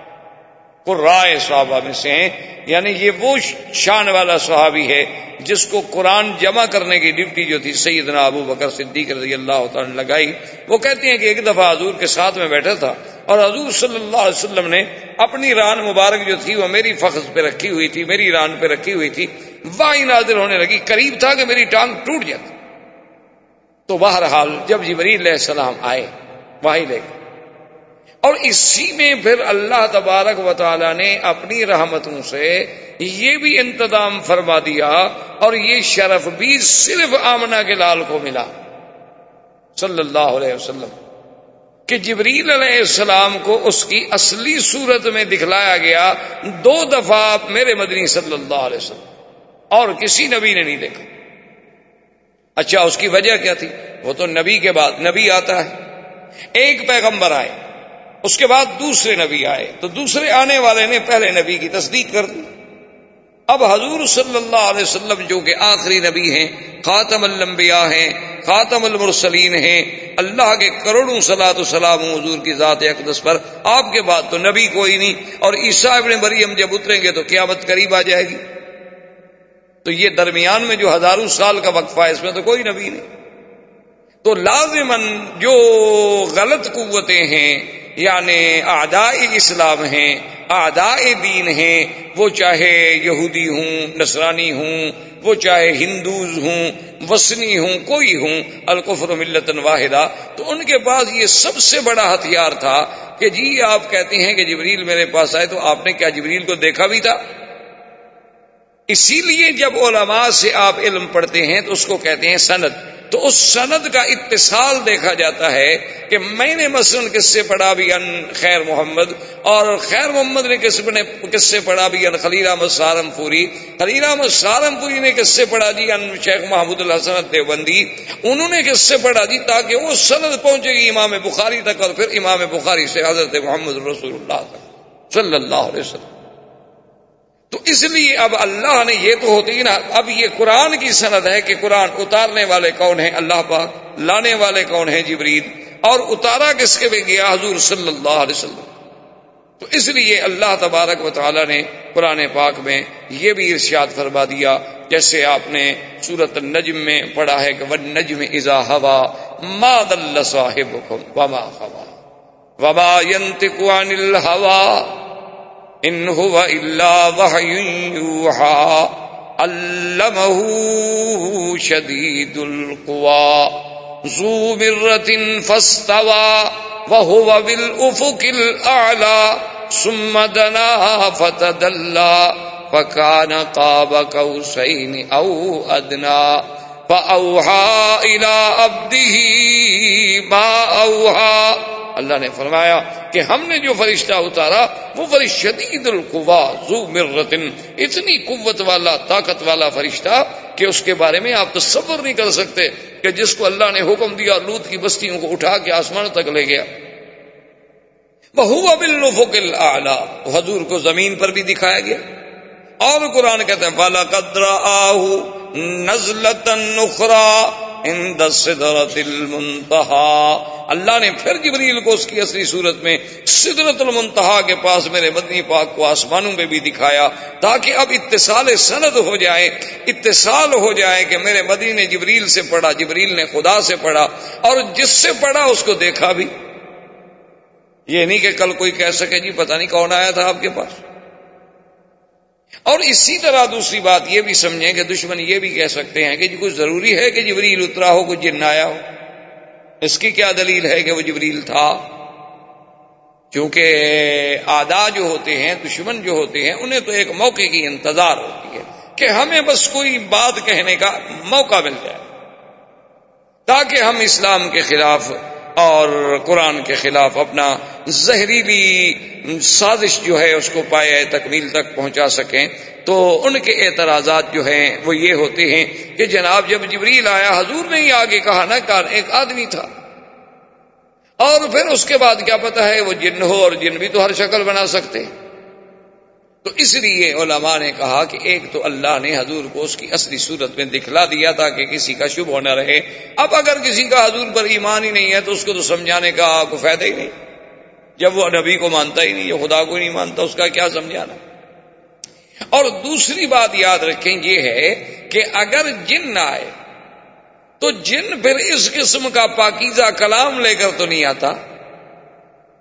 قرائے صحابہ میں سے ہیں۔ یعنی یہ وہ شان والا صحابی ہے جس کو قرآن جمع کرنے کی ڈیوٹی جو تھی سیدنا ابو بکر صدیق رضی اللہ تعالی لگائی، وہ کہتے ہیں کہ ایک دفعہ حضور کے ساتھ میں بیٹھا تھا اور حضور صلی اللہ علیہ وسلم نے اپنی ران مبارک جو تھی وہ میری فخذ پہ رکھی ہوئی تھی، میری ران پہ رکھی ہوئی تھی۔ واہ نازل ہونے لگی، قریب تھا کہ میری ٹانگ ٹوٹ جاتی۔ تو بہرحال جب جبریل علیہ السلام آئے واہی لے گئے۔ اور اسی میں پھر اللہ تبارک و تعالی نے اپنی رحمتوں سے یہ بھی انتظام فرما دیا اور یہ شرف بھی صرف آمنا کے لال کو ملا۔ صلی اللہ علیہ وسلم۔ کہ جبریل علیہ السلام کو اس کی اصلی صورت میں دکھلایا گیا، دو دفعہ میرے مدنی صلی اللہ علیہ وسلم۔ اور کسی نبی نے نہیں دیکھا۔ اچھا اس کی وجہ کیا تھی؟ وہ تو نبی کے بعد، نبی آتا ہے، ایک پیغمبر آئے، اس کے بعد دوسرے نبی آئے، تو دوسرے آنے والے نے پہلے نبی کی تصدیق کر دی۔ اب حضور صلی اللہ علیہ وسلم جو کہ آخری نبی ہیں، خاتم الانبیاء ہیں، خاتم المرسلین ہیں، اللہ کے کروڑوں سلاۃ السلام حضور کی ذات اقدس پر آپ کے بعد تو نبی کوئی نہیں، اور عیسیٰ ابن مریم جب اتریں گے تو قیامت قریب آ جائے گی۔ تو یہ درمیان میں جو ہزاروں سال کا وقفہ ہے، اس میں تو کوئی نبی نہیں۔ تو لازمن جو غلط قوتیں ہیں یعنی آدائے اسلام ہیں آدائے دین ہیں، وہ چاہے یہودی ہوں، نصرانی ہوں، وہ چاہے ہندوز ہوں، وسنی ہوں، کوئی ہوں القفر ملت واحدہ، تو ان کے پاس یہ سب سے بڑا ہتھیار تھا کہ جی آپ کہتے ہیں کہ جبریل میرے پاس آئے تو آپ نے کیا جبریل کو دیکھا بھی تھا؟ اسی لیے جب علماء سے آپ علم پڑھتے ہیں تو اس کو کہتے ہیں سند۔ تو اس سند کا اتصال دیکھا جاتا ہے کہ میں نے مثلا کس سے پڑھا بھی ان خیر محمد اور خیر محمد نے کس نے کس سے پڑھا بھی ان خلیل احمد سارم پوری خلیل احمد سارم پوری نے کس سے پڑھا جی ان شیخ محمود الحسن دیوبندی۔ انہوں نے کس سے پڑھا جی تاکہ وہ سند پہنچے گی امام بخاری تک اور پھر امام بخاری سے حضرت محمد رسول اللہ تک۔ صلی اللہ علیہ وسلم۔ تو اس لیے اب اللہ نے یہ تو ہوتی نا، اب یہ قرآن کی سند ہے کہ قرآن اتارنے والے کون ہیں؟ اللہ پاک لانے والے کون ہیں جبرید اور اتارا کس کے بھی گیا؟ حضور صلی اللہ علیہ وسلم۔ تو اس لیے اللہ تبارک و تعالی نے قرآن پاک میں یہ بھی ارشاد فرما دیا، جیسے آپ نے سورت النجم میں پڑھا ہے کہ ون نجم ازا ہوا ماد اللہ صاحب وما ہوا وبا ينطق عن الهوى ان هو الا وحي يوحى. علمه شديد القوى. ذو مرة فاستوى وهو بالافق الاعلى ثم دنا فتدلى. فكان قاب قوسين او ادنى فاوحى الى عبده ما اوحى اللہ نے فرمایا کہ ہم نے جو فرشتہ اتارا وہ فرش شدید القوا زو مرتن، اتنی قوت والا، طاقت والا فرشتہ کہ اس کے بارے میں آپ تصور نہیں کر سکتے کہ جس کو اللہ نے حکم دیا لوت کی بستیوں کو اٹھا کے آسمان تک لے گیا۔ وہ بل آلہ حضور کو زمین پر بھی دکھایا گیا۔ اور قرآن کہتے ہیں بالا قدر آہ نزلتن نخرا المنتہا اللہ نے پھر جبریل کو اس کی اصلی صورت میں سدرت المنتہا کے پاس میرے مدنی پاک کو آسمانوں میں بھی دکھایا تاکہ اب اتصال سند ہو جائے، اتصال ہو جائے کہ میرے مدنی نے جبریل سے پڑھا، جبریل نے خدا سے پڑھا اور جس سے پڑھا اس کو دیکھا بھی۔ یہ نہیں کہ کل کوئی کہہ سکے جی پتہ نہیں کون آیا تھا آپ کے پاس۔ اور اسی طرح دوسری بات یہ بھی سمجھیں کہ دشمن یہ بھی کہہ سکتے ہیں کہ جی کچھ ضروری ہے کہ جبریل اترا ہو کچھ جن آیا ہو؟ اس کی کیا دلیل ہے کہ وہ جبریل تھا؟ کیونکہ آدا جو ہوتے ہیں، دشمن جو ہوتے ہیں، انہیں تو ایک موقع کی انتظار ہوتی ہے کہ ہمیں بس کوئی بات کہنے کا موقع مل جائے۔ تاکہ ہم اسلام کے خلاف اور قرآن کے خلاف اپنا زہریلی سازش جو ہے اس کو پائے تکمیل تک پہنچا سکیں۔ تو ان کے اعتراضات جو ہیں، وہ یہ ہوتے ہیں کہ جناب جب جبریل آیا، حضور نے ہی آگے کہا نا کہ ایک آدمی تھا۔ اور پھر اس کے بعد کیا پتا ہے، وہ جن ہو اور جن بھی تو ہر شکل بنا سکتے۔ تو اس لیے علماء نے کہا کہ ایک تو اللہ نے حضور کو اس کی اصلی صورت میں دکھلا دیا تھا کہ کسی کا شبہ نہ رہے۔ اب اگر کسی کا حضور پر ایمان ہی نہیں ہے، تو اس کو تو سمجھانے کا کوئی فائدہ ہی نہیں۔ جب وہ نبی کو مانتا ہی نہیں یا خدا کو نہیں مانتا، اس کا کیا سمجھانا؟ اور دوسری بات یاد رکھیں یہ ہے کہ اگر جن نہ آئے، تو جن پھر اس قسم کا پاکیزہ کلام لے کر تو نہیں آتا؟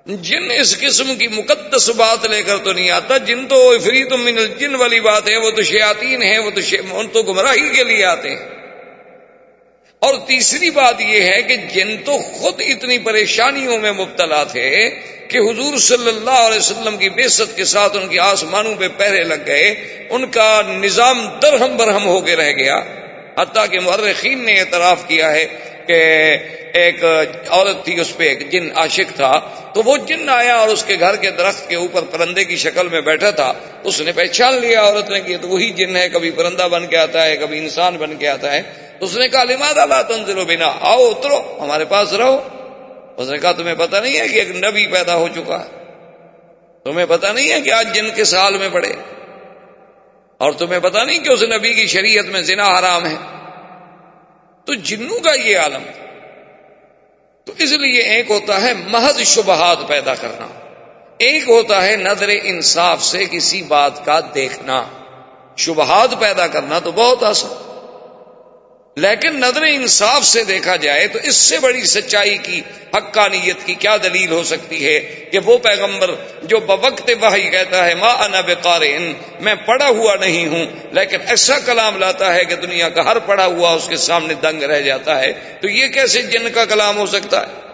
جن اس قسم کی مقدس بات لے کر تو نہیں آتا؟ جن تو فرید من الجن والی بات ہے، وہ تو شیاتین ہے وہ تو ان تو گمراہی کے لیے آتے ہیں۔ اور تیسری بات یہ ہے کہ جن تو خود اتنی پریشانیوں میں مبتلا تھے کہ حضور صلی اللہ علیہ وسلم کی بےست کے ساتھ ان کی آسمانوں پہ پہرے لگ گئے، ان کا نظام درہم برہم ہو کے رہ گیا۔ حتیٰ کہ مرخین نے اعتراف کیا ہے کہ ایک عورت تھی، اس پہ ایک جن عاشق تھا۔ تو وہ جن آیا اور اس کے گھر کے درخت کے اوپر پرندے کی شکل میں بیٹھا تھا، اس نے پہچان لیا عورت نے کہ تو وہی جن ہے، کبھی پرندہ بن کے آتا ہے، کبھی انسان بن کے آتا ہے۔ تو اس نے کہا لماد اللہ تنزلو بنا؟ آؤ، اترو، ہمارے پاس رہو۔ اس نے کہا، تمہیں پتا نہیں ہے کہ ایک نبی پیدا ہو چکا ہے؟ تمہیں پتا نہیں ہے کہ آج جن کے سال میں پڑے؟ اور تمہیں پتا نہیں کہ اس نبی کی شریعت میں زنا حرام ہے؟ تو جنوں کا یہ عالم تو اس لیے ایک ہوتا ہے محض شبہات پیدا کرنا، ایک ہوتا ہے نظر انصاف سے کسی بات کا دیکھنا۔ شبہات پیدا کرنا تو بہت آسان۔ لیکن نظر انصاف سے دیکھا جائے تو اس سے بڑی سچائی کی، حقانیت کی کیا دلیل ہو سکتی ہے کہ وہ پیغمبر جو بوقت وحی کہتا ہے، ما انا بقارئن، میں پڑا ہوا نہیں ہوں، لیکن ایسا کلام لاتا ہے کہ دنیا کا ہر پڑا ہوا اس کے سامنے دنگ رہ جاتا ہے، تو یہ کیسے جن کا کلام ہو سکتا ہے؟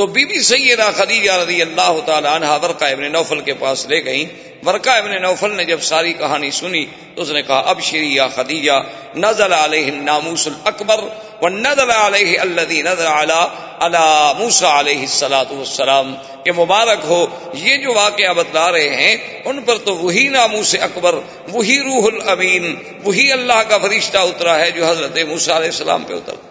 تو بی بی سیدہ خدیجہ رضی اللہ تعالیٰ عنہ ورقہ ابن نوفل کے پاس لے گئیں۔ ورقہ ابن نوفل نے جب ساری کہانی سنی تو اس نے کہا، اب شری یا خدیجہ، نزل علیہ الناموس الاکبر ونزل علیہ الذي نزل علی علی موسی علیہ الصلوۃ والسلام، کہ مبارک ہو۔ یہ جو واقعہ بتلا رہے ہیں، ان پر تو وہی ناموس اکبر، وہی روح الامین، وہی اللہ کا فرشتہ اترا ہے جو حضرت موسی علیہ السلام پہ اترا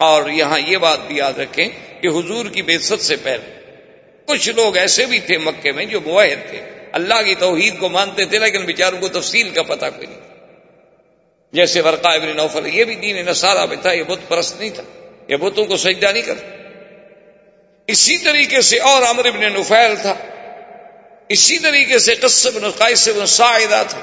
اور یہاں یہ بات بھی یاد رکھیں کہ حضور کی بے سے پہلے کچھ لوگ ایسے بھی تھے مکے میں جو معاہد تھے۔ اللہ کی توحید کو مانتے تھے لیکن بیچاروں کو تفصیل کا پتہ کوئی نہیں۔ جیسے ورقا ابن نوفل، یہ بھی دین نصارہ میں تھا، یہ بت پرست نہیں تھا۔ یہ بتوں کو سجدہ نہیں کرتے۔ اسی طریقے سے اور امر ابن نفیل تھا۔ اسی طریقے سے قصب قیس بن سائدہ تھا۔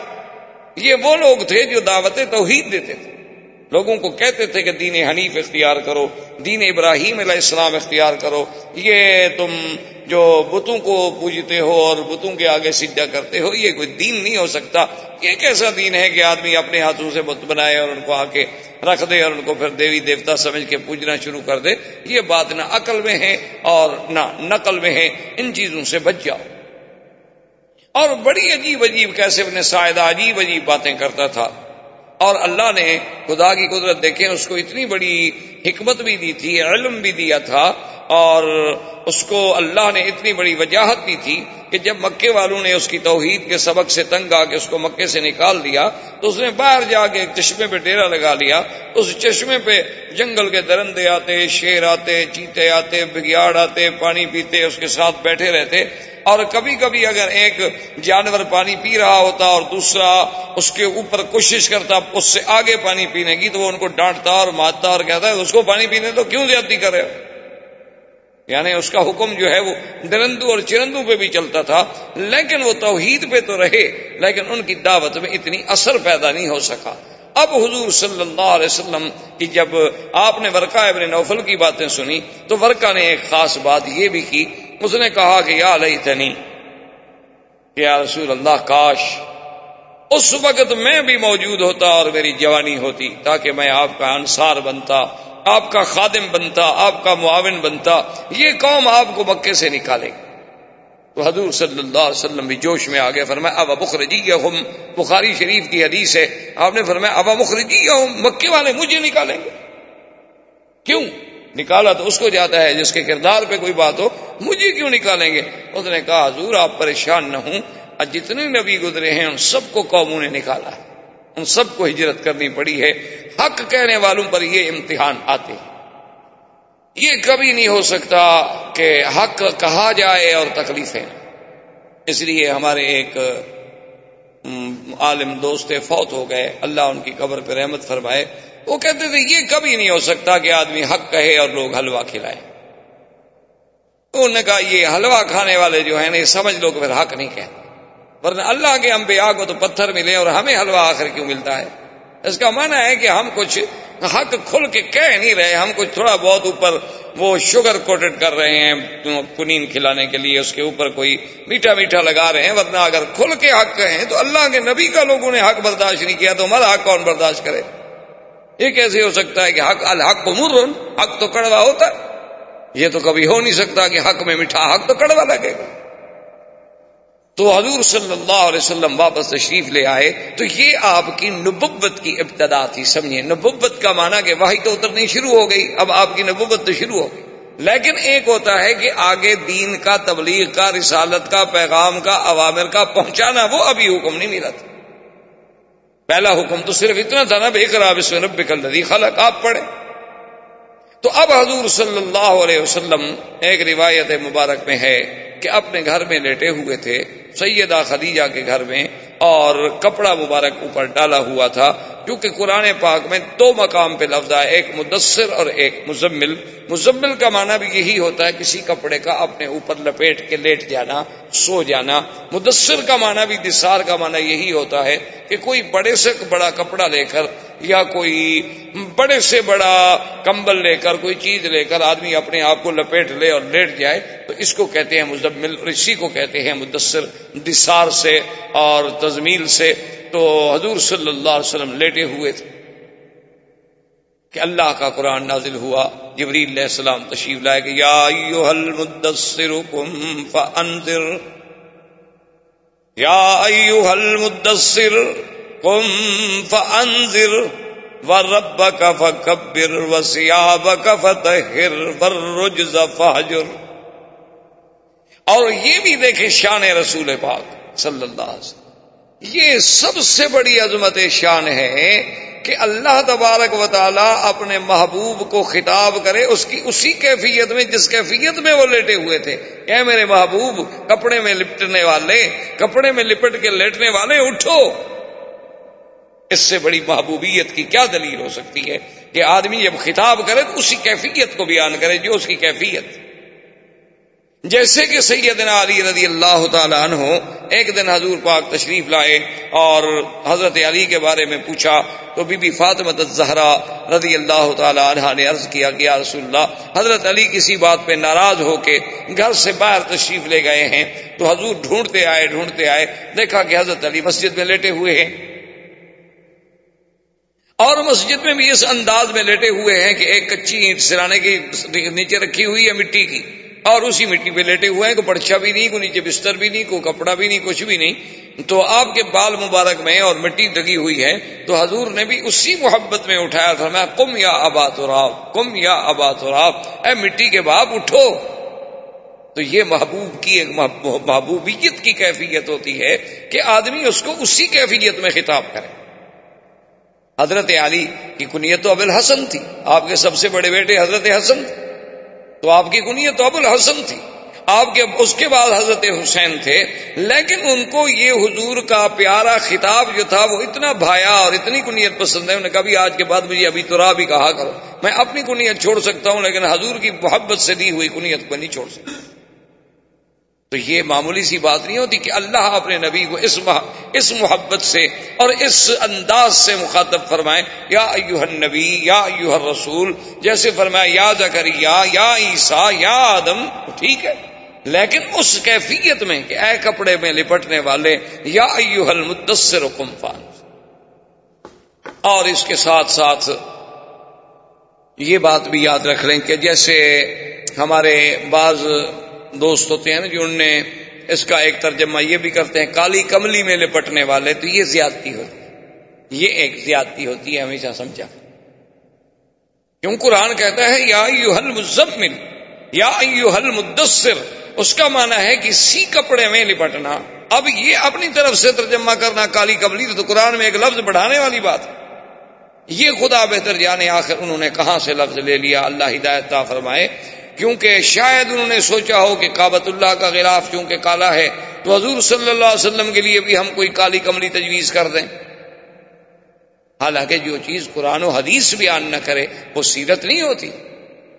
یہ وہ لوگ تھے جو دعوت توحید دیتے تھے۔ لوگوں کو کہتے تھے کہ دین حنیف اختیار کرو، دین ابراہیم علیہ السلام اختیار کرو۔ یہ تم جو بتوں کو پوجتے ہو اور بتوں کے آگے سجدہ کرتے ہو، یہ کوئی دین نہیں ہو سکتا۔ یہ کیسا دین ہے کہ آدمی اپنے ہاتھوں سے بت بنائے اور ان کو آ کے رکھ دے اور ان کو پھر دیوی دیوتا سمجھ کے پوجنا شروع کر دے۔ یہ بات نہ عقل میں ہے اور نہ نقل میں ہے۔ ان چیزوں سے بچ جاؤ۔ اور بڑی عجیب عجیب کیسے اپنے سائدہ عجیب عجیب باتیں کرتا تھا۔ اور اللہ نے خدا کی قدرت دیکھیں، اس کو اتنی بڑی حکمت بھی دی تھی، علم بھی دیا تھا، اور اس کو اللہ نے اتنی بڑی وجاہت بھی تھی کہ جب مکے والوں نے اس کی توحید کے سبق سے تنگ آ کے اس کو مکے سے نکال دیا، تو اس نے باہر جا کے ایک چشمے پہ ڈیرا لگا لیا۔ اس چشمے پہ جنگل کے درندے آتے، شیر آتے، چیتے آتے، بگیاڑ آتے، پانی پیتے، اس کے ساتھ بیٹھے رہتے۔ اور کبھی کبھی اگر ایک جانور پانی پی رہا ہوتا اور دوسرا اس کے اوپر کوشش کرتا اس سے آگے پانی پینے کی، تو وہ ان کو ڈانٹتا اور مارتا اور کہتا ہے، اس کو پانی پینے تو کیوں زیادتی کرے یعنی اس کا حکم جو ہے وہ درندو اور چرندو پہ بھی چلتا تھا، لیکن وہ توحید پہ تو رہے، لیکن ان کی دعوت میں اتنی اثر پیدا نہیں ہو سکا۔ اب حضور صلی اللہ علیہ وسلم کی جب آپ نے ورقہ ابن نوفل کی باتیں سنی تو ورقہ نے ایک خاص بات یہ بھی کی، اس نے کہا کہ یا لئی تنی یا رسول اللہ، کاش اس وقت میں بھی موجود ہوتا اور میری جوانی ہوتی تاکہ میں آپ کا انصار بنتا، آپ کا خادم بنتا، آپ کا معاون بنتا، یہ قوم آپ کو مکے سے نکالے۔ تو حضور صلی اللہ علیہ وسلم بھی جوش میں آگے فرمایا، ابا مخرجی ہم بخاری شریف کی حدیث ہے۔ آپ نے فرمایا، ابا مخرجی ہم مکے والے مجھے نکالیں گے؟ کیوں؟ نکالا تو اس کو جاتا ہے جس کے کردار پہ کوئی بات ہو، مجھے کیوں نکالیں گے؟ اس نے کہا، حضور، آپ پریشان نہ ہوں۔ اور جتنے نبی گزرے ہیں، ان سب کو قوموں نے نکالا ان سب کو ہجرت کرنی پڑی ہے۔ حق کہنے والوں پر یہ امتحان آتے ہیں۔ یہ کبھی نہیں ہو سکتا کہ حق کہا جائے اور تکلیفیں۔ اس لیے ہمارے ایک عالم دوست فوت ہو گئے۔ اللہ ان کی قبر پہ رحمت فرمائے۔ وہ کہتے تھے، یہ کبھی نہیں ہو سکتا کہ آدمی حق کہے اور لوگ حلوہ کھلائے انہوں نے کہا، یہ حلوہ کھانے والے جو ہیں نا یہ سمجھ لو کہ پھر حق نہیں کہتے۔ ورنہ اللہ کے انبیاء کو تو پتھر ملے اور ہمیں حلوہ آخر کیوں ملتا ہے؟ اس کا معنی ہے کہ ہم کچھ حق کھل کے کہہ نہیں رہے، ہم کچھ تھوڑا بہت اوپر وہ شوگر کوٹڈ کر رہے ہیں کنین کھلانے کے لیے اس کے اوپر کوئی میٹھا میٹھا لگا رہے ہیں، ورنہ اگر کھل کے حق کہیں تو اللہ کے نبی کا لوگوں نے حق برداشت نہیں کیا، تو ہمارا حق کون برداشت کرے؟ یہ کیسے ہو سکتا ہے کہ حق، الحق کو مر حق تو کڑوا ہوتا ہے۔ یہ تو کبھی ہو نہیں سکتا کہ حق میں میٹھا، حق تو کڑوا لگے گا۔ تو حضور صلی اللہ علیہ وسلم واپس تشریف لے آئے تو یہ آپ کی نبوت کی ابتدا تھی سمجھے نبوت کا مانا کہ واحد تو اترنی شروع ہو گئی، اب آپ کی نبوت تو شروع ہو گئی۔ لیکن ایک ہوتا ہے کہ آگے دین کا تبلیغ کا، رسالت کا، پیغام کا، عوامر کا پہنچانا، وہ ابھی حکم نہیں ملا تھا۔ پہلا حکم تو صرف اتنا تھا نا، بے کراب اس میں ندی خلق، آپ پڑھے تو اب حضور صلی اللہ علیہ وسلم ایک روایت مبارک میں ہے۔ کہ اپنے گھر میں لیٹے ہوئے تھے، سیدہ خدیجہ کے گھر میں، اور کپڑا مبارک اوپر ڈالا ہوا تھا، کیونکہ قرآن پاک میں دو مقام پہ لفظ ہے ایک مدثر اور ایک مزمل۔ مزمل کا معنی بھی یہی ہوتا ہے، کسی کپڑے کا اپنے اوپر لپیٹ کے لیٹ جانا، سو جانا۔ مدثر کا معنی بھی دسار کا معنی یہی ہوتا ہے کہ کوئی بڑے سے بڑا کپڑا لے کر یا کوئی بڑے سے بڑا کمبل لے کر، کوئی چیز لے کر آدمی اپنے آپ کو لپیٹ لے اور لیٹ جائے، تو اس کو کہتے ہیں مزمل اور اسی کو کہتے ہیں مدثر، دسار سے اور تزمیل سے۔ تو حضور صلی اللہ علیہ وسلم لیٹے ہوئے تھے کہ اللہ کا قرآن نازل ہوا۔ جبریل علیہ السلام تشریف لائے کہ یا ایوہ المدثر قم فانذر۔ یا ایوہ المدثر قم فانذر وربك فكبر وثيابك فطهر والرجز فهجر اور یہ بھی دیکھیں شان رسول پاک صلی اللہ علیہ وسلم۔ یہ سب سے بڑی عظمت شان ہے کہ اللہ تبارک و تعالی اپنے محبوب کو خطاب کرے، اس کی اسی کیفیت میں، جس کیفیت میں وہ لیٹے ہوئے تھے۔ اے میرے محبوب، کپڑے میں لپٹنے والے، کپڑے میں لپٹ کے لیٹنے والے، اٹھو۔ اس سے بڑی محبوبیت کی کیا دلیل ہو سکتی ہے کہ آدمی جب خطاب کرے تو اسی کیفیت کو بیان کرے جو اس کی کیفیت۔ جیسے کہ سیدنا علی رضی اللہ تعالیٰ عنہ ایک دن حضور پاک تشریف لائے اور حضرت علی کے بارے میں پوچھا تو بی بی فاطمہ الزہرا رضی اللہ تعالیٰ عنہ نے عرض کیا کہ یا رسول اللہ، حضرت علی کسی بات پہ ناراض ہو کے گھر سے باہر تشریف لے گئے ہیں تو حضور ڈھونڈتے آئے ڈھونڈتے آئے دیکھا کہ حضرت علی مسجد میں لیٹے ہوئے ہیں۔ اور مسجد میں بھی اس انداز میں لیٹے ہوئے ہیں کہ ایک کچی اینٹ سرانے کی نیچے رکھی ہوئی ہے مٹی کی اور اسی مٹی پہ لیٹے ہوئے ہیں، کوئی پرچا بھی نہیں، کوئی نیچے بستر بھی نہیں، کوئی کپڑا بھی نہیں، کچھ بھی نہیں۔ تو آپ کے بال مبارک میں اور مٹی لگی ہوئی ہے، تو حضور نے بھی اسی محبت میں اٹھایا تھا میں کم یا ابا تو کم یا ابا تو اے مٹی کے باپ، اٹھو! تو یہ محبوب کی ایک محبوبیت کی کیفیت ہوتی ہے کہ آدمی اس کو اسی کیفیت میں خطاب کرے۔ حضرت علی کی کنیت تو ابل حسن تھی۔ آپ کے سب سے بڑے بیٹے حضرت حسن۔ تھے تو آپ کی کنیت ابو الحسن تھی۔ آپ کے اس کے بعد حضرت حسین تھے۔ لیکن ان کو یہ حضور کا پیارا خطاب جو تھا وہ اتنا بھایا اور اتنی کنیت پسند ہے۔ انہوں نے کبھی آج کے بعد مجھے ابھی تو بھی کہا کرو۔ میں اپنی کنیت چھوڑ سکتا ہوں، لیکن حضور کی محبت سے دی ہوئی کنیت کو نہیں چھوڑ سکتا۔ تو یہ معمولی سی بات نہیں ہوتی کہ اللہ اپنے نبی کو اس اس محبت سے اور اس انداز سے مخاطب فرمائے یا ایوہ النبی، یا ایوہ الرسول، جیسے فرمایا یا زکریا، یا عیسیٰ، یا آدم، ٹھیک ہے؟ لیکن اس کیفیت میں کہ اے کپڑے میں لپٹنے والے، یا ایوہ المدثر فان۔ اور اس کے ساتھ ساتھ یہ بات بھی یاد رکھ لیں کہ جیسے ہمارے بعض دوست ہوتے ہیں نا جو ان نے اس کا ایک ترجمہ یہ بھی کرتے ہیں، کالی کملی میں لپٹنے والے، تو یہ زیادتی ہوتی ہے یہ ایک زیادتی ہوتی ہے، ہمیشہ سمجھا۔ کیوں؟ قرآن کہتا ہے، یا حل مزمل یا حل مدثر اس کا مانا ہے کہ سی کپڑے میں لپٹنا۔ اب یہ اپنی طرف سے ترجمہ کرنا، کالی کملی تو قرآن میں ایک لفظ بڑھانے والی بات۔ ہے یہ خدا بہتر جانے آخر انہوں نے کہاں سے لفظ لے لیا، اللہ ہدایت فرمائے۔ کیونکہ شاید انہوں نے سوچا ہو کہ کابت اللہ کا غلاف چونکہ کالا ہے، تو حضور صلی اللہ علیہ وسلم کے لیے بھی ہم کوئی کالی کملی تجویز کر دیں۔ حالانکہ جو چیز قرآن و حدیث بیان نہ کرے، وہ سیرت نہیں ہوتی۔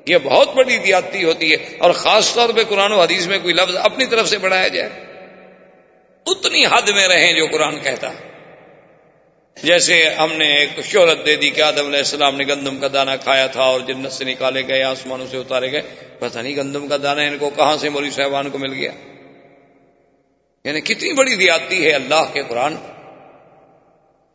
یہ بہت بڑی دیاتی ہوتی ہے، اور خاص طور پہ قرآن و حدیث میں کوئی لفظ اپنی طرف سے بڑھایا جائے۔ اتنی حد میں رہیں جو قرآن کہتا ہے۔ جیسے ہم نے ایک شہرت دے دی کہ آدم علیہ السلام نے گندم کا دانہ کھایا تھا اور جنت سے نکالے گئے، آسمانوں سے اتارے گئے۔ پتہ نہیں گندم کا دانہ ان کو کہاں سے موری صاحبان کو مل گیا۔ یعنی کتنی بڑی دیاتی ہے اللہ کے قرآن۔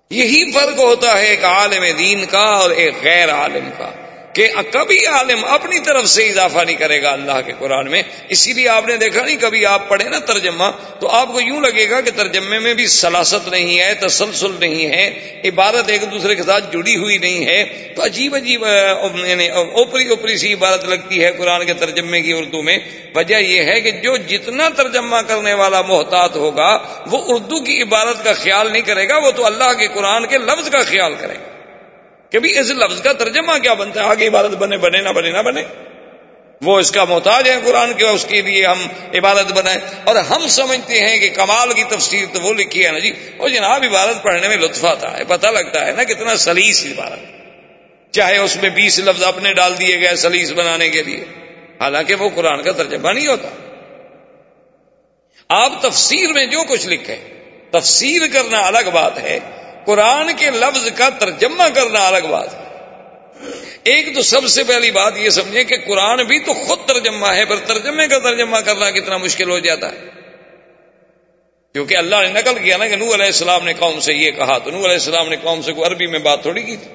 یہی فرق ہوتا ہے ایک عالم دین کا اور ایک غیر عالم کا۔ کہ کبھی عالم اپنی طرف سے اضافہ نہیں کرے گا اللہ کے قرآن میں، اسی لیے آپ نے دیکھا نہیں، کبھی آپ پڑھے نا ترجمہ، تو آپ کو یوں لگے گا کہ ترجمے میں بھی سلاست نہیں ہے، تسلسل نہیں ہے عبارت ایک دوسرے کے ساتھ جڑی ہوئی نہیں ہے۔ تو عجیب عجیب یعنی اوپری اوپری سی عبارت لگتی ہے قرآن کے ترجمے کی اردو میں۔ وجہ یہ ہے کہ جو جتنا ترجمہ کرنے والا محتاط ہوگا، وہ اردو کی عبارت کا خیال نہیں کرے گا، وہ تو اللہ کے قرآن کے لفظ کا خیال کرے گا۔ کہ بھی اس لفظ کا ترجمہ کیا بنتا ہے؟ آگے عبادت بنے بنے نہ بنے نہ بنے۔ وہ اس کا محتاج ہے قرآن کے، اس کے لیے ہم عبادت بنائیں۔ اور ہم سمجھتے ہیں کہ کمال کی تفسیر تو وہ لکھی ہے نا جی۔ وہ جناب، عبادت پڑھنے میں لطف آتا ہے۔ پتہ لگتا ہے نا کتنا سلیس عبادت۔ چاہے اس میں بیس لفظ اپنے ڈال دیے گئے سلیس بنانے کے لیے۔ حالانکہ وہ قرآن کا ترجمہ نہیں ہوتا۔ آپ تفسیر میں جو کچھ لکھیں، تفسیر کرنا الگ بات ہے۔ قرآن کے لفظ کا ترجمہ کرنا الگ بات ہے۔ ایک تو سب سے پہلی بات یہ سمجھیں کہ قرآن بھی تو خود ترجمہ ہے، پر ترجمے کا ترجمہ کرنا کتنا مشکل ہو جاتا ہے۔ کیونکہ اللہ نے نقل کیا نا کہ نو علیہ السلام نے قوم سے یہ کہا، تو نو علیہ السلام نے قوم سے کوئی عربی میں بات تھوڑی کی تھی۔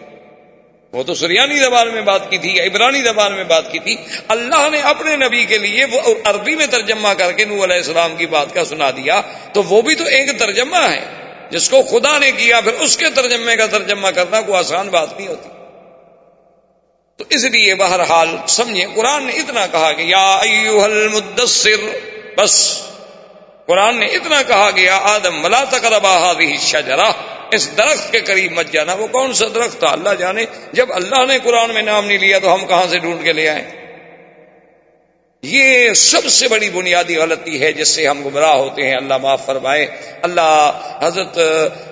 وہ تو سریانی زبان میں بات کی تھی یا عبرانی زبان میں بات کی تھی۔ اللہ نے اپنے نبی کے لیے وہ عربی میں ترجمہ کر کے نو علیہ السلام کی بات کا سنا دیا۔ تو وہ بھی تو ایک ترجمہ ہے۔ جس کو خدا نے کیا، پھر اس کے ترجمے کا ترجمہ کرنا کوئی آسان بات نہیں ہوتی۔ تو اس لیے بہرحال سمجھے قرآن نے اتنا کہا کہ یا المدثر، بس۔ قرآن نے اتنا کہا کہ یا آدم ملا تقربا شجرا اس درخت کے قریب مت جانا۔ وہ کون سا درخت تھا؟ اللہ جانے۔ جب اللہ نے قرآن میں نام نہیں لیا تو ہم کہاں سے ڈھونڈ کے لے آئے؟ یہ سب سے بڑی بنیادی غلطی ہے جس سے ہم گمراہ ہوتے ہیں۔ اللہ معاف فرمائے۔ اللہ حضرت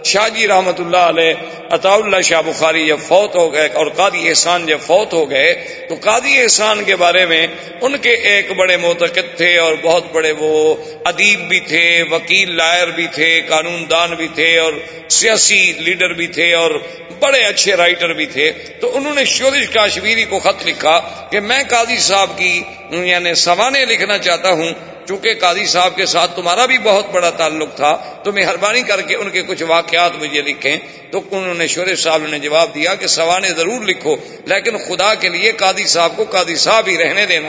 شاہ جی رحمت اللہ علیہ عطا اللہ شاہ بخاری جب فوت ہو گئے اور قادی احسان جب فوت ہو گئے، تو قادی احسان کے بارے میں ان کے ایک بڑے معتقد تھے اور بہت بڑے وہ ادیب بھی تھے، وکیل، لائر بھی تھے قانون دان بھی تھے اور سیاسی لیڈر بھی تھے اور بڑے اچھے رائٹر بھی تھے۔ تو انہوں نے شورش کاشمیری کو خط لکھا کہ میں قاضی صاحب کی یعنی سوانے لکھنا چاہتا ہوں، چونکہ قاضی صاحب کے ساتھ تمہارا بھی بہت بڑا تعلق تھا، تو مہربانی کر کے ان کے کچھ واقعات مجھے لکھیں۔ تو انہوں نے شورش صاحب نے جواب دیا کہ سوانے ضرور لکھو، لیکن خدا کے لیے قاضی صاحب کو قاضی صاحب ہی رہنے دینا۔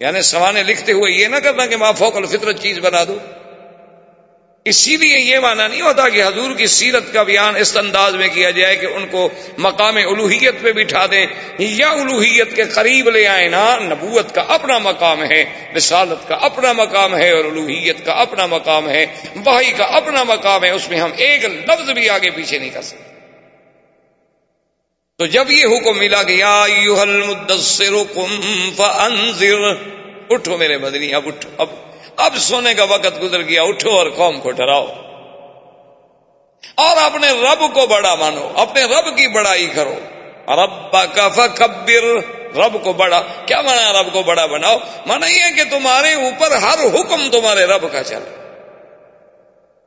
یعنی سوانے لکھتے ہوئے یہ نہ کرنا کہ ماں فوق الفطرت چیز بنا دو اسی لیے یہ مانا نہیں ہوتا کہ حضور کی سیرت کا بیان اس انداز میں کیا جائے کہ ان کو مقام الوحیت پہ بٹھا دیں یا الوحیت کے قریب لے آئے نا نبوت کا اپنا مقام ہے، رسالت کا اپنا مقام ہے اور الوحیت کا اپنا مقام ہے بھائی کا اپنا مقام ہے، اس میں ہم ایک لفظ بھی آگے پیچھے نہیں کر سکتے۔ تو جب یہ حکم ملا کہ یا اٹھو میرے مدنی اب اٹھو، اب اب سونے کا وقت گزر گیا، اٹھو اور قوم کو ڈراؤ اور اپنے رب کو بڑا مانو، اپنے رب کی بڑائی کرو۔ رب کا فکبر، رب کو بڑا۔ کیا مانا رب کو بڑا بناؤ؟ مانا یہ کہ تمہارے اوپر ہر حکم تمہارے رب کا چلے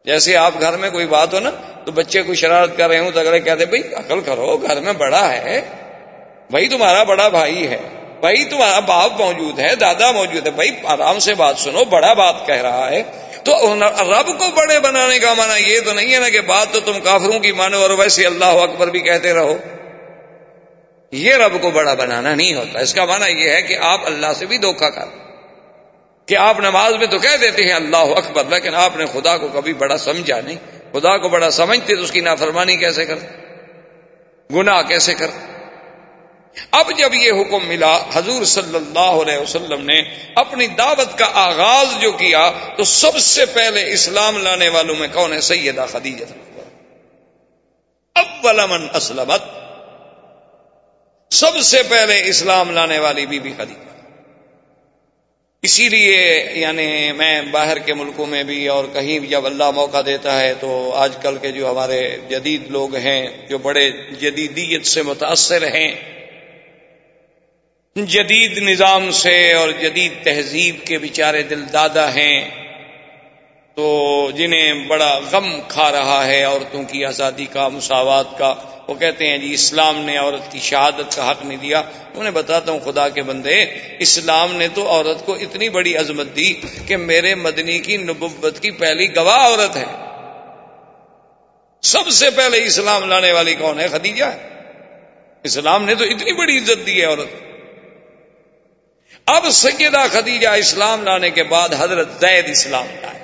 جیسے آپ گھر میں کوئی بات ہو نا، تو بچے کو شرارت کر رہے ہوں، تو اگلے کہتے بھائی، عقل کرو، گھر میں بڑا ہے۔ بھائی تمہارا بڑا بھائی ہے۔ بھائی تمہارا باپ موجود ہے دادا موجود ہے بھائی آرام سے بات سنو، بڑا بات کہہ رہا ہے۔ تو رب کو بڑے بنانے کا مانا یہ تو نہیں ہے نا کہ بات تو تم کافروں کی مانو اور ویسے اللہ اکبر بھی کہتے رہو۔ یہ رب کو بڑا بنانا نہیں ہوتا۔ اس کا مانا یہ ہے کہ آپ اللہ سے بھی دھوکا کر کہ آپ نماز میں تو کہہ دیتے ہیں اللہ اکبر، لیکن آپ نے خدا کو کبھی بڑا سمجھا نہیں۔ خدا کو بڑا سمجھتے تو اس کی نافرمانی کیسے کرتے گناہ کیسے کرتے اب جب یہ حکم ملا، حضور صلی اللہ علیہ وسلم نے اپنی دعوت کا آغاز جو کیا، تو سب سے پہلے اسلام لانے والوں میں کون ہے؟ سیدہ خدیجہ۔ اول من اسلمت۔ سب سے پہلے اسلام لانے والی بی بی خدیجہ۔ اسی لیے یعنی میں باہر کے ملکوں میں بھی اور کہیں بھی جب اللہ موقع دیتا ہے، تو آج کل کے جو ہمارے جدید لوگ ہیں، جو بڑے جدیدیت سے متاثر ہیں جدید نظام سے اور جدید تہذیب کے بیچارے دل دادا ہیں تو جنہیں بڑا غم کھا رہا ہے عورتوں کی آزادی کا، مساوات کا۔ وہ کہتے ہیں جی اسلام نے عورت کی شہادت کا حق نہیں دیا۔ انہیں بتاتا ہوں خدا کے بندے، اسلام نے تو عورت کو اتنی بڑی عظمت دی کہ میرے مدنی کی نبوت کی پہلی گواہ عورت ہے۔ سب سے پہلے اسلام لانے والی کون ہے؟ خدیجہ۔ اسلام نے تو اتنی بڑی عزت دی ہے عورت۔ اب سیدہ خدیجہ اسلام لانے کے بعد حضرت زید اسلام لائے۔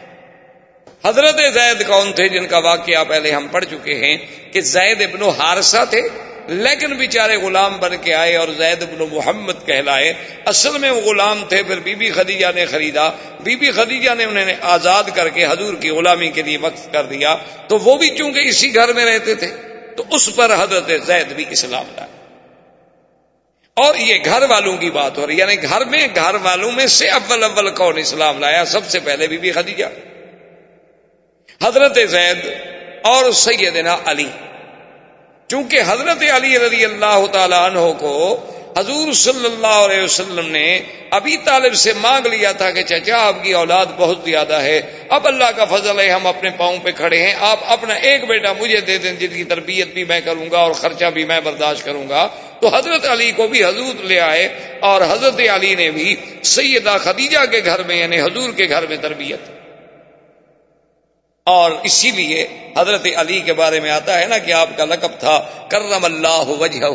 حضرت زید کون تھے جن کا واقعہ پہلے ہم پڑھ چکے ہیں کہ زید ابن حارثہ تھے، لیکن بیچارے غلام بن کے آئے اور زید ابن محمد کہلائے۔ اصل میں وہ غلام تھے، پھر بی بی خدیجہ نے خریدا۔ بی بی خدیجہ نے انہیں آزاد کر کے حضور کی غلامی کے لیے وقت کر دیا۔ تو وہ بھی چونکہ اسی گھر میں رہتے تھے، تو اس پر حضرت زید بھی اسلام لائے۔ اور یہ گھر والوں کی بات ہو رہی یعنی گھر میں، گھر والوں میں سے اول اول کون اسلام لایا؟ سب سے پہلے بی بی خدیجہ۔ حضرت زید اور سیدنا علی۔ چونکہ حضرت علی رضی اللہ تعالی عنہ کو حضور صلی اللہ علیہ وسلم نے ابھی طالب سے مانگ لیا تھا کہ چچا، آپ کی اولاد بہت زیادہ ہے۔ اب اللہ کا فضل ہے، ہم اپنے پاؤں پہ کھڑے ہیں۔ آپ اپنا ایک بیٹا مجھے دے دیں، جن کی تربیت بھی میں کروں گا اور خرچہ بھی میں برداشت کروں گا۔ تو حضرت علی کو بھی حضور لے آئے اور حضرت علی نے بھی سیدہ خدیجہ کے گھر میں یعنی حضور کے گھر میں تربیت اور اسی لیے حضرت علی کے بارے میں آتا ہے نا کہ آپ کا لقب تھا کرم اللہ وجہ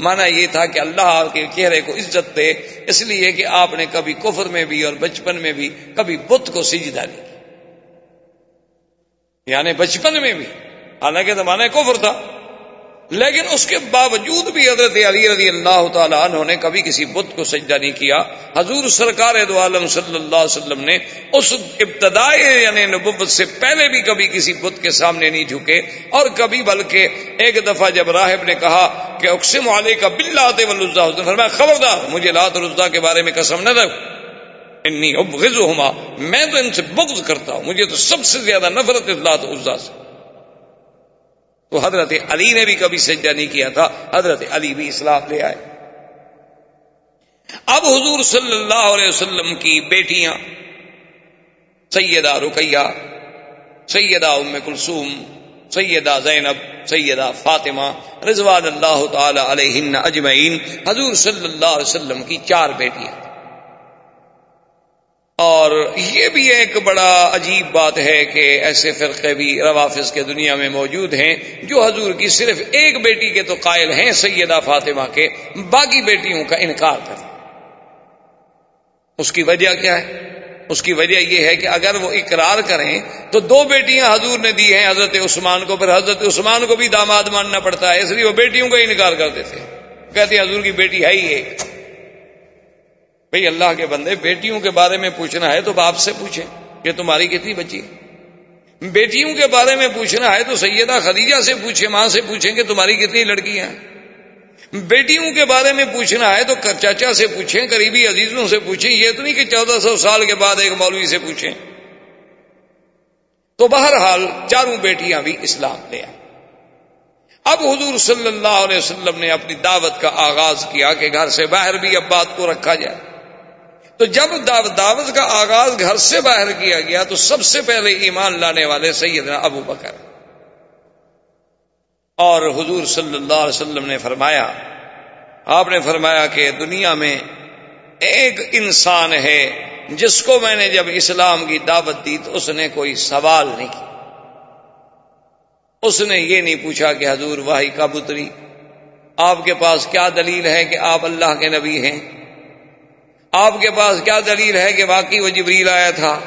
مانا یہ تھا کہ اللہ کے چہرے کو عزت دے، اس لیے کہ آپ نے کبھی کفر میں بھی اور بچپن میں بھی کبھی بت کو سجدہ نہیں یعنی بچپن میں بھی۔ حالانکہ زمانہ کفر تھا۔ لیکن اس کے باوجود بھی حضرت علی رضی اللہ تعالیٰ عنہ نے کبھی کسی بت کو سجدہ نہیں کیا۔ حضور سرکار دو عالم صلی اللہ علیہ وسلم نے اس ابتدائی یعنی نبوت سے پہلے بھی کبھی کسی بت کے سامنے نہیں جھکے اور کبھی بلکہ ایک دفعہ جب راہب نے کہا کہ اقسم علیہ کا بل آتے فرمایا، خبردار، مجھے لات الزا کے بارے میں قسم نہ رکھ انی ابغضہما، میں تو ان سے بغض کرتا ہوں، مجھے تو سب سے زیادہ نفرت لات عزا سے۔ تو حضرت علی نے بھی کبھی سجدہ نہیں کیا تھا، حضرت علی بھی اسلام لے آئے۔ اب حضور صلی اللہ علیہ وسلم کی بیٹیاں، سیدہ رقیہ، سیدہ ام کلثوم، سیدہ زینب، سیدہ فاطمہ رضوان اللہ تعالی علیہ اجمعین، حضور صلی اللہ علیہ وسلم کی چار بیٹیاں۔ اور یہ بھی ایک بڑا عجیب بات ہے کہ ایسے فرقے بھی روافظ کے دنیا میں موجود ہیں جو حضور کی صرف ایک بیٹی کے تو قائل ہیں، سیدہ فاطمہ کے باقی بیٹیوں کا انکار کر اس کی وجہ کیا ہے؟ اس کی وجہ یہ ہے کہ اگر وہ اقرار کریں تو دو بیٹیاں حضور نے دی ہیں، حضرت عثمان کو، پھر حضرت عثمان کو بھی داماد ماننا پڑتا ہے، اس لیے وہ بیٹیوں کا انکار کرتے تھے کہتے حضور کی بیٹی ہے ہی ایک۔ بھئی اللہ کے بندے، بیٹیوں کے بارے میں پوچھنا ہے تو باپ سے پوچھیں کہ تمہاری کتنی بچی بیٹیوں کے بارے میں پوچھنا ہے تو سیدہ خدیجہ سے پوچھیں ماں سے پوچھیں کہ تمہاری کتنی لڑکیاں بیٹیوں کے بارے میں پوچھنا ہے تو چاچا سے پوچھیں، قریبی عزیزوں سے پوچھیں، یہ تو نہیں کہ چودہ سو سال کے بعد ایک مولوی سے پوچھیں۔ تو بہرحال چاروں بیٹیاں بھی اسلام لے آئے اب حضور صلی اللہ علیہ وسلم نے اپنی دعوت کا آغاز کیا کہ گھر سے باہر بھی اب بات کو رکھا جائے۔ تو جب دعوت کا آغاز گھر سے باہر کیا گیا تو سب سے پہلے ایمان لانے والے سیدنا ابو بکر۔ اور حضور صلی اللہ علیہ وسلم نے فرمایا، آپ نے فرمایا کہ دنیا میں ایک انسان ہے جس کو میں نے جب اسلام کی دعوت دی تو اس نے کوئی سوال نہیں کیا اس نے یہ نہیں پوچھا کہ حضور واہی کا بتری آپ کے پاس کیا دلیل ہے کہ آپ اللہ کے نبی ہیں؟ آپ کے پاس کیا دلیل ہے کہ واقعی وہ جبریل آیا تھا؟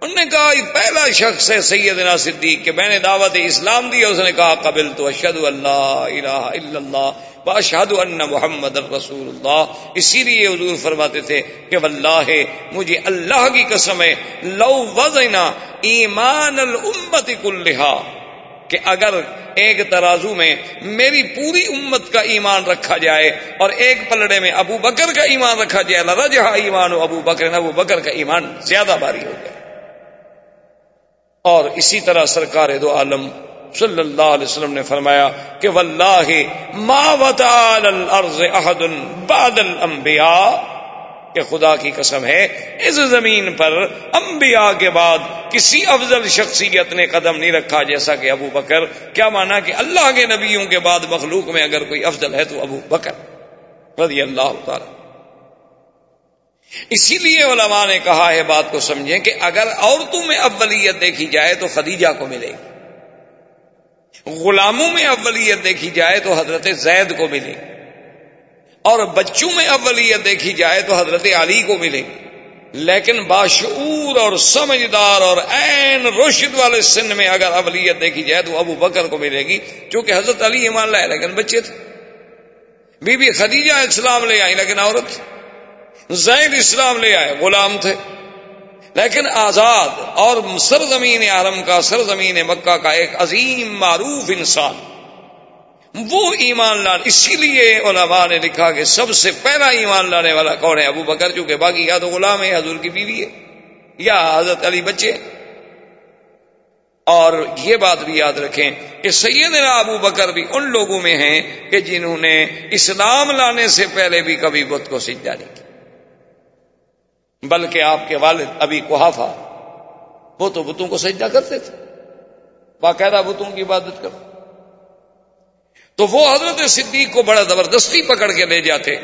انہوں نے کہا، یہ پہلا شخص ہے سیدنا صدیق کہ میں نے دعوت اسلام دی اس نے کہا قبل تو اشد اللہ الہ الا اللہ باشہد ان محمد رسول اللہ۔ اسی لیے حضور فرماتے تھے کہ واللہ، مجھے اللہ کی قسم ہے، لو وزنا ایمان الامت کلہا۔ کہ اگر ایک ترازو میں میری پوری امت کا ایمان رکھا جائے اور ایک پلڑے میں ابو بکر کا ایمان رکھا جائے رجحا ایمان ابو بکر ابو بکر کا ایمان زیادہ باری ہو گیا اور اسی طرح سرکار دو عالم صلی اللہ علیہ وسلم نے فرمایا کہ واللہ ما وطال الارض احد بعد الانبیاء کہ خدا کی قسم ہے، اس زمین پر انبیاء کے بعد کسی افضل شخصیت نے قدم نہیں رکھا، جیسا کہ ابو بکر، کیا مانا کہ اللہ کے نبیوں کے بعد مخلوق میں اگر کوئی افضل ہے تو ابو بکر رضی اللہ تعالی۔ اسی لیے علماء نے کہا ہے، بات کو سمجھیں کہ اگر عورتوں میں اولیت دیکھی جائے تو خدیجہ کو ملے گی۔ غلاموں میں اولیت دیکھی جائے تو حضرت زید کو ملے گی۔ اور بچوں میں اولیت دیکھی جائے تو حضرت علی کو ملے۔ لیکن باشعور اور سمجھدار اور عین روشد والے سن میں اگر اولیت دیکھی جائے تو ابو بکر کو ملے گی، چونکہ حضرت علی ایمان لائے، لیکن بچے تھے۔ بی بی خدیجہ اسلام لے آئی، لیکن عورت زید اسلام لے آئے، غلام تھے۔ لیکن آزاد اور سرزمین عالم کا، سرزمین مکہ کا ایک عظیم معروف انسان۔ وہ ایمان لان، اسی لیے علماء نے لکھا کہ سب سے پہلا ایمان لانے والا کون ہے؟ ابو بکر، چونکہ باقی یا تو غلام ہے حضور کی بیوی ہے، یا حضرت علی بچے۔ اور یہ بات بھی یاد رکھیں کہ سیدنا ابو بکر بھی ان لوگوں میں ہیں کہ جنہوں نے اسلام لانے سے پہلے بھی کبھی بت کو سجدہ نہیں کیا۔ بلکہ آپ کے والد ابھی کوحافہ وہ تو بتوں کو سجدہ کرتے تھے۔ باقاعدہ بتوں کی عبادت کرتے تو وہ حضرت صدیق کو بڑا زبردستی پکڑ کے لے جاتے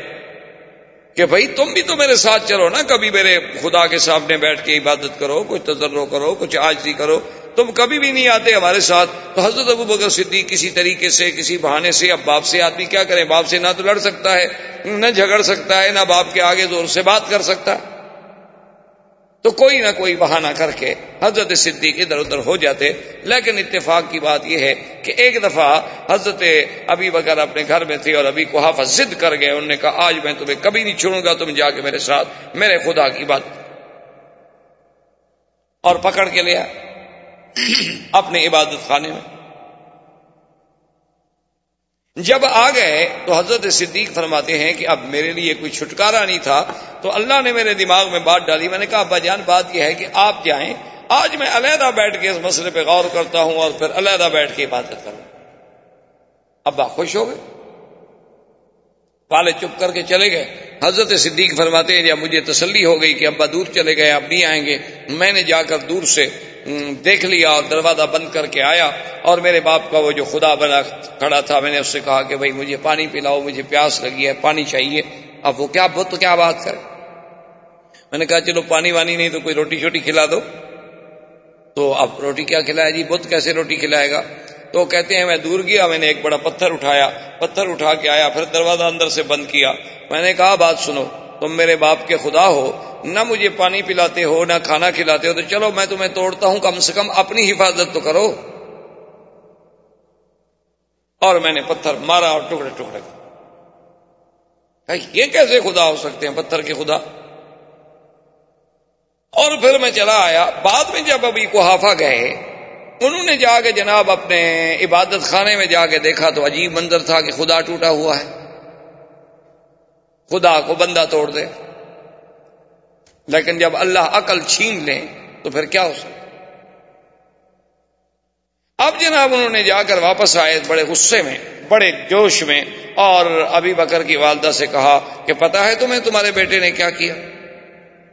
کہ بھائی تم بھی تو میرے ساتھ چلو نا، کبھی میرے خدا کے سامنے بیٹھ کے عبادت کرو، کچھ تجربہ کرو، کچھ آجتی کرو۔ تم کبھی بھی نہیں آتے ہمارے ساتھ۔ تو حضرت ابو بکر صدیق کسی طریقے سے، کسی بہانے سے، اب باپ سے آدمی کیا کرے باپ سے نہ تو لڑ سکتا ہے، نہ جھگڑ سکتا ہے، نہ باپ کے آگے زور سے بات کر سکتا۔ ہے تو کوئی نہ کوئی بہانہ کر کے حضرت صدیق ادھر ادھر ہو جاتے۔ لیکن اتفاق کی بات یہ ہے کہ ایک دفعہ حضرت ابھی بکر اپنے گھر میں تھے اور ابھی کو حافظ ضد کر گئے۔ انہوں نے کہا، آج میں تمہیں کبھی نہیں چھوڑوں گا، تم جا کے میرے ساتھ، میرے خدا کی بات۔ اور پکڑ کے لیا اپنے عبادت خانے میں۔ جب آ گئے تو حضرت صدیق فرماتے ہیں کہ اب میرے لیے کوئی چھٹکارا نہیں تھا، تو اللہ نے میرے دماغ میں بات ڈالی۔ میں نے کہا، ابا جان، بات یہ ہے کہ آپ جائیں۔ آج میں علیحدہ بیٹھ کے اس مسئلے پہ غور کرتا ہوں اور پھر علیحدہ بیٹھ کے عبادت کروں۔ ابا خوش ہو گئے؟ پالے چپ کر کے چلے گئے۔ حضرت صدیق فرماتے ہیں، یا مجھے تسلی ہو گئی کہ ابا دور چلے گئے اب نہیں آئیں گے۔ میں نے جا کر دور سے دیکھ لیا اور دروازہ بند کر کے آیا اور میرے باپ کا وہ جو خدا بنا کھڑا تھا، میں نے اس سے کہا کہ بھائی، مجھے پانی پلاؤ، مجھے پیاس لگی ہے، پانی چاہیے۔ اب وہ کیا بت، کیا بات کرے میں نے کہا، چلو پانی وانی نہیں تو کوئی روٹی شوٹی کھلا دو۔ تو اب روٹی کیا کھلایا جی بت کیسے روٹی کھلائے گا؟ تو کہتے ہیں، میں دور گیا، میں نے ایک بڑا پتھر اٹھایا۔ پتھر اٹھا کے آیا، پھر دروازہ اندر سے بند کیا۔ میں نے کہا، بات سنو، تم میرے باپ کے خدا ہو، نہ مجھے پانی پلاتے ہو، نہ کھانا کھلاتے ہو، تو چلو میں تمہیں توڑتا ہوں، کم سے کم اپنی حفاظت تو کرو۔ اور میں نے پتھر مارا اور ٹکڑے ٹکڑے۔ یہ کیسے خدا ہو سکتے ہیں پتھر کے خدا؟ اور پھر میں چلا آیا۔ بعد میں جب ابھی کوحافہ گئے، انہوں نے جا کے جناب اپنے عبادت خانے میں جا کے دیکھا تو عجیب منظر تھا کہ خدا ٹوٹا ہوا ہے۔ خدا کو بندہ توڑ دے۔ لیکن جب اللہ عقل چھین لے، تو پھر کیا ہو سکتا؟ اب جناب انہوں نے جا کر واپس آئے بڑے غصے میں، بڑے جوش میں، اور ابھی بکر کی والدہ سے کہا کہ پتا ہے تمہیں تمہارے بیٹے نے کیا کیا؟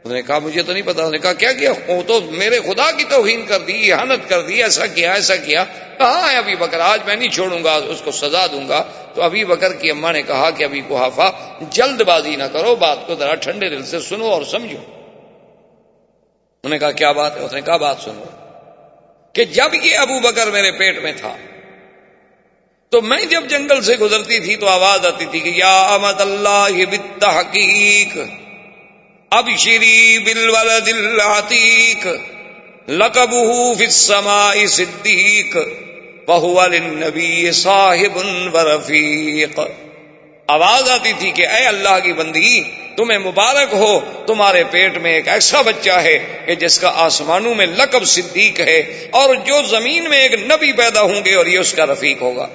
انہوں نے کہا، مجھے تو نہیں پتا۔ نے کہا، کیا کیا؟ وہ تو میرے خدا کی توہین کر دی احانت کر دی، ایسا کیا ایسا کیا۔ کہاں ہے ابھی بکر، آج میں نہیں چھوڑوں گا، اس کو سزا دوں گا۔ تو ابھی بکر کی اما نے کہا کہ ابھی کوحافہ جلد بازی نہ کرو، بات کو ذرا ٹھنڈے دل سے سنو اور سمجھو۔ انہوں نے کہا، کیا بات ہے؟ اس نے کہا، بات سنو۔ کہ جب یہ ابو بکر میرے پیٹ میں تھا، تو میں جب جنگل سے گزرتی تھی تو آواز آتی تھی کہ یا امد اللہ حقیق اب شری بل والا دل لقب صدیق بہو نبی صاحب رفیق آواز آتی تھی کہ اے اللہ کی بندی، تمہیں مبارک ہو، تمہارے پیٹ میں ایک ایسا بچہ ہے کہ جس کا آسمانوں میں لقب صدیق ہے اور جو زمین میں ایک نبی پیدا ہوں گے اور یہ اس کا رفیق ہوگا۔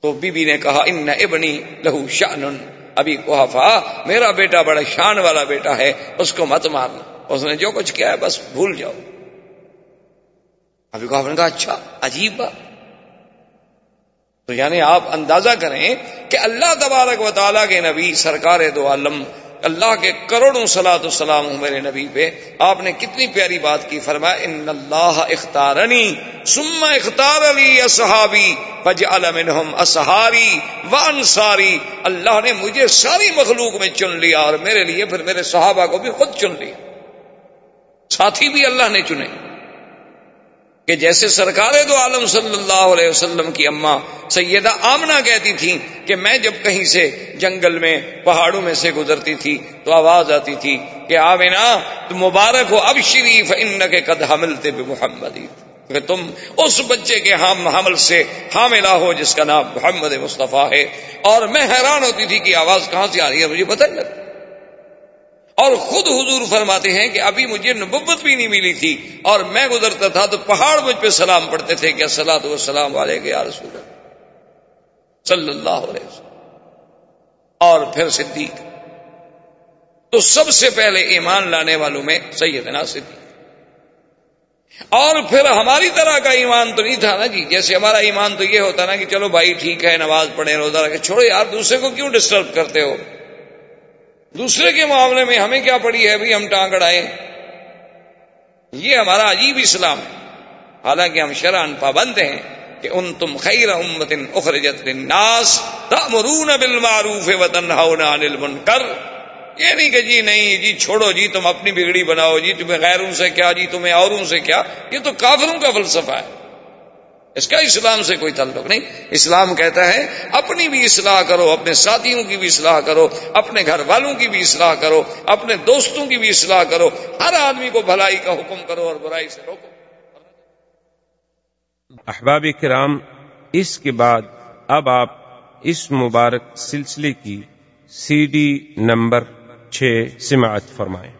تو بی بی نے کہا، ان ابنی لہو شان ابھی کوحفا میرا بیٹا بڑا شان والا بیٹا ہے، اس کو مت مارنا۔ اس نے جو کچھ کیا ہے، بس بھول جاؤ۔ ابھی کو نے کہا اچھا عجیب بات۔ تو یعنی آپ اندازہ کریں کہ اللہ تبارک و تعالیٰ کے نبی، سرکار دو عالم اللہ کے کروڑوں سلاۃ السلام میرے نبی پہ آپ نے کتنی پیاری بات کی، فرمایا، ان اللہ اختارنی سما اختار علی اصحابی فج علم اصحاری و انصاری۔ اللہ نے مجھے ساری مخلوق میں چن لیا اور میرے لیے پھر میرے صحابہ کو بھی خود چن لیا۔ ساتھی بھی اللہ نے چنے۔ کہ جیسے سرکار دو عالم صلی اللہ علیہ وسلم کی اماں سیدہ آمنا کہتی تھی کہ میں جب کہیں سے جنگل میں، پہاڑوں میں سے گزرتی تھی تو آواز آتی تھی کہ آمنا تو مبارک ہو، اب شریف ان کے قد حمل تھے محمد کہ تم اس بچے کے ہم حمل سے حاملہ ہو جس کا نام محمد مصطفیٰ ہے۔ اور میں حیران ہوتی تھی کہ آواز کہاں سے آ رہی ہے، مجھے پتہ نہیں لگتا۔ اور خود حضور فرماتے ہیں کہ ابھی مجھے نبوت بھی نہیں ملی تھی اور میں گزرتا تھا تو پہاڑ مجھ پہ سلام پڑھتے تھے کہ سلا تو سلام والے کے رسول صلی اللہ علیہ وسلم۔ اور پھر صدیق۔ تو سب سے پہلے ایمان لانے والوں میں سیدنا صدیق۔ اور پھر ہماری طرح کا ایمان تو نہیں تھا نا جی جیسے ہمارا ایمان تو یہ ہوتا نا کہ چلو بھائی ٹھیک ہے، نماز پڑھے روزہ رکھے چھوڑو یار، دوسرے کو کیوں ڈسٹرب کرتے ہو؟ دوسرے کے معاملے میں ہمیں کیا پڑی ہے؟ بھی ہم ٹانگ اڑائے یہ ہمارا عجیب اسلام ہے۔ حالانکہ ہم شران پابند ہیں کہ ان تم خیر امت اخرجت للناس تأمرون بالمعروف وتنهون عن المنکر۔ یہ نہیں کہ جی نہیں جی چھوڑو جی تم اپنی بگڑی بناؤ جی تمہیں غیروں سے کیا جی تمہیں اوروں سے کیا۔ یہ تو کافروں کا فلسفہ ہے۔ اس کا اسلام سے کوئی تعلق نہیں۔ اسلام کہتا ہے، اپنی بھی اصلاح کرو، اپنے ساتھیوں کی بھی اصلاح کرو، اپنے گھر والوں کی بھی اصلاح کرو، اپنے دوستوں کی بھی اصلاح کرو۔ ہر آدمی کو بھلائی کا حکم کرو اور برائی سے روکو۔ احباب کرام، اس کے بعد اب آپ اس مبارک سلسلے کی سی ڈی نمبر چھ سماعت فرمائیں۔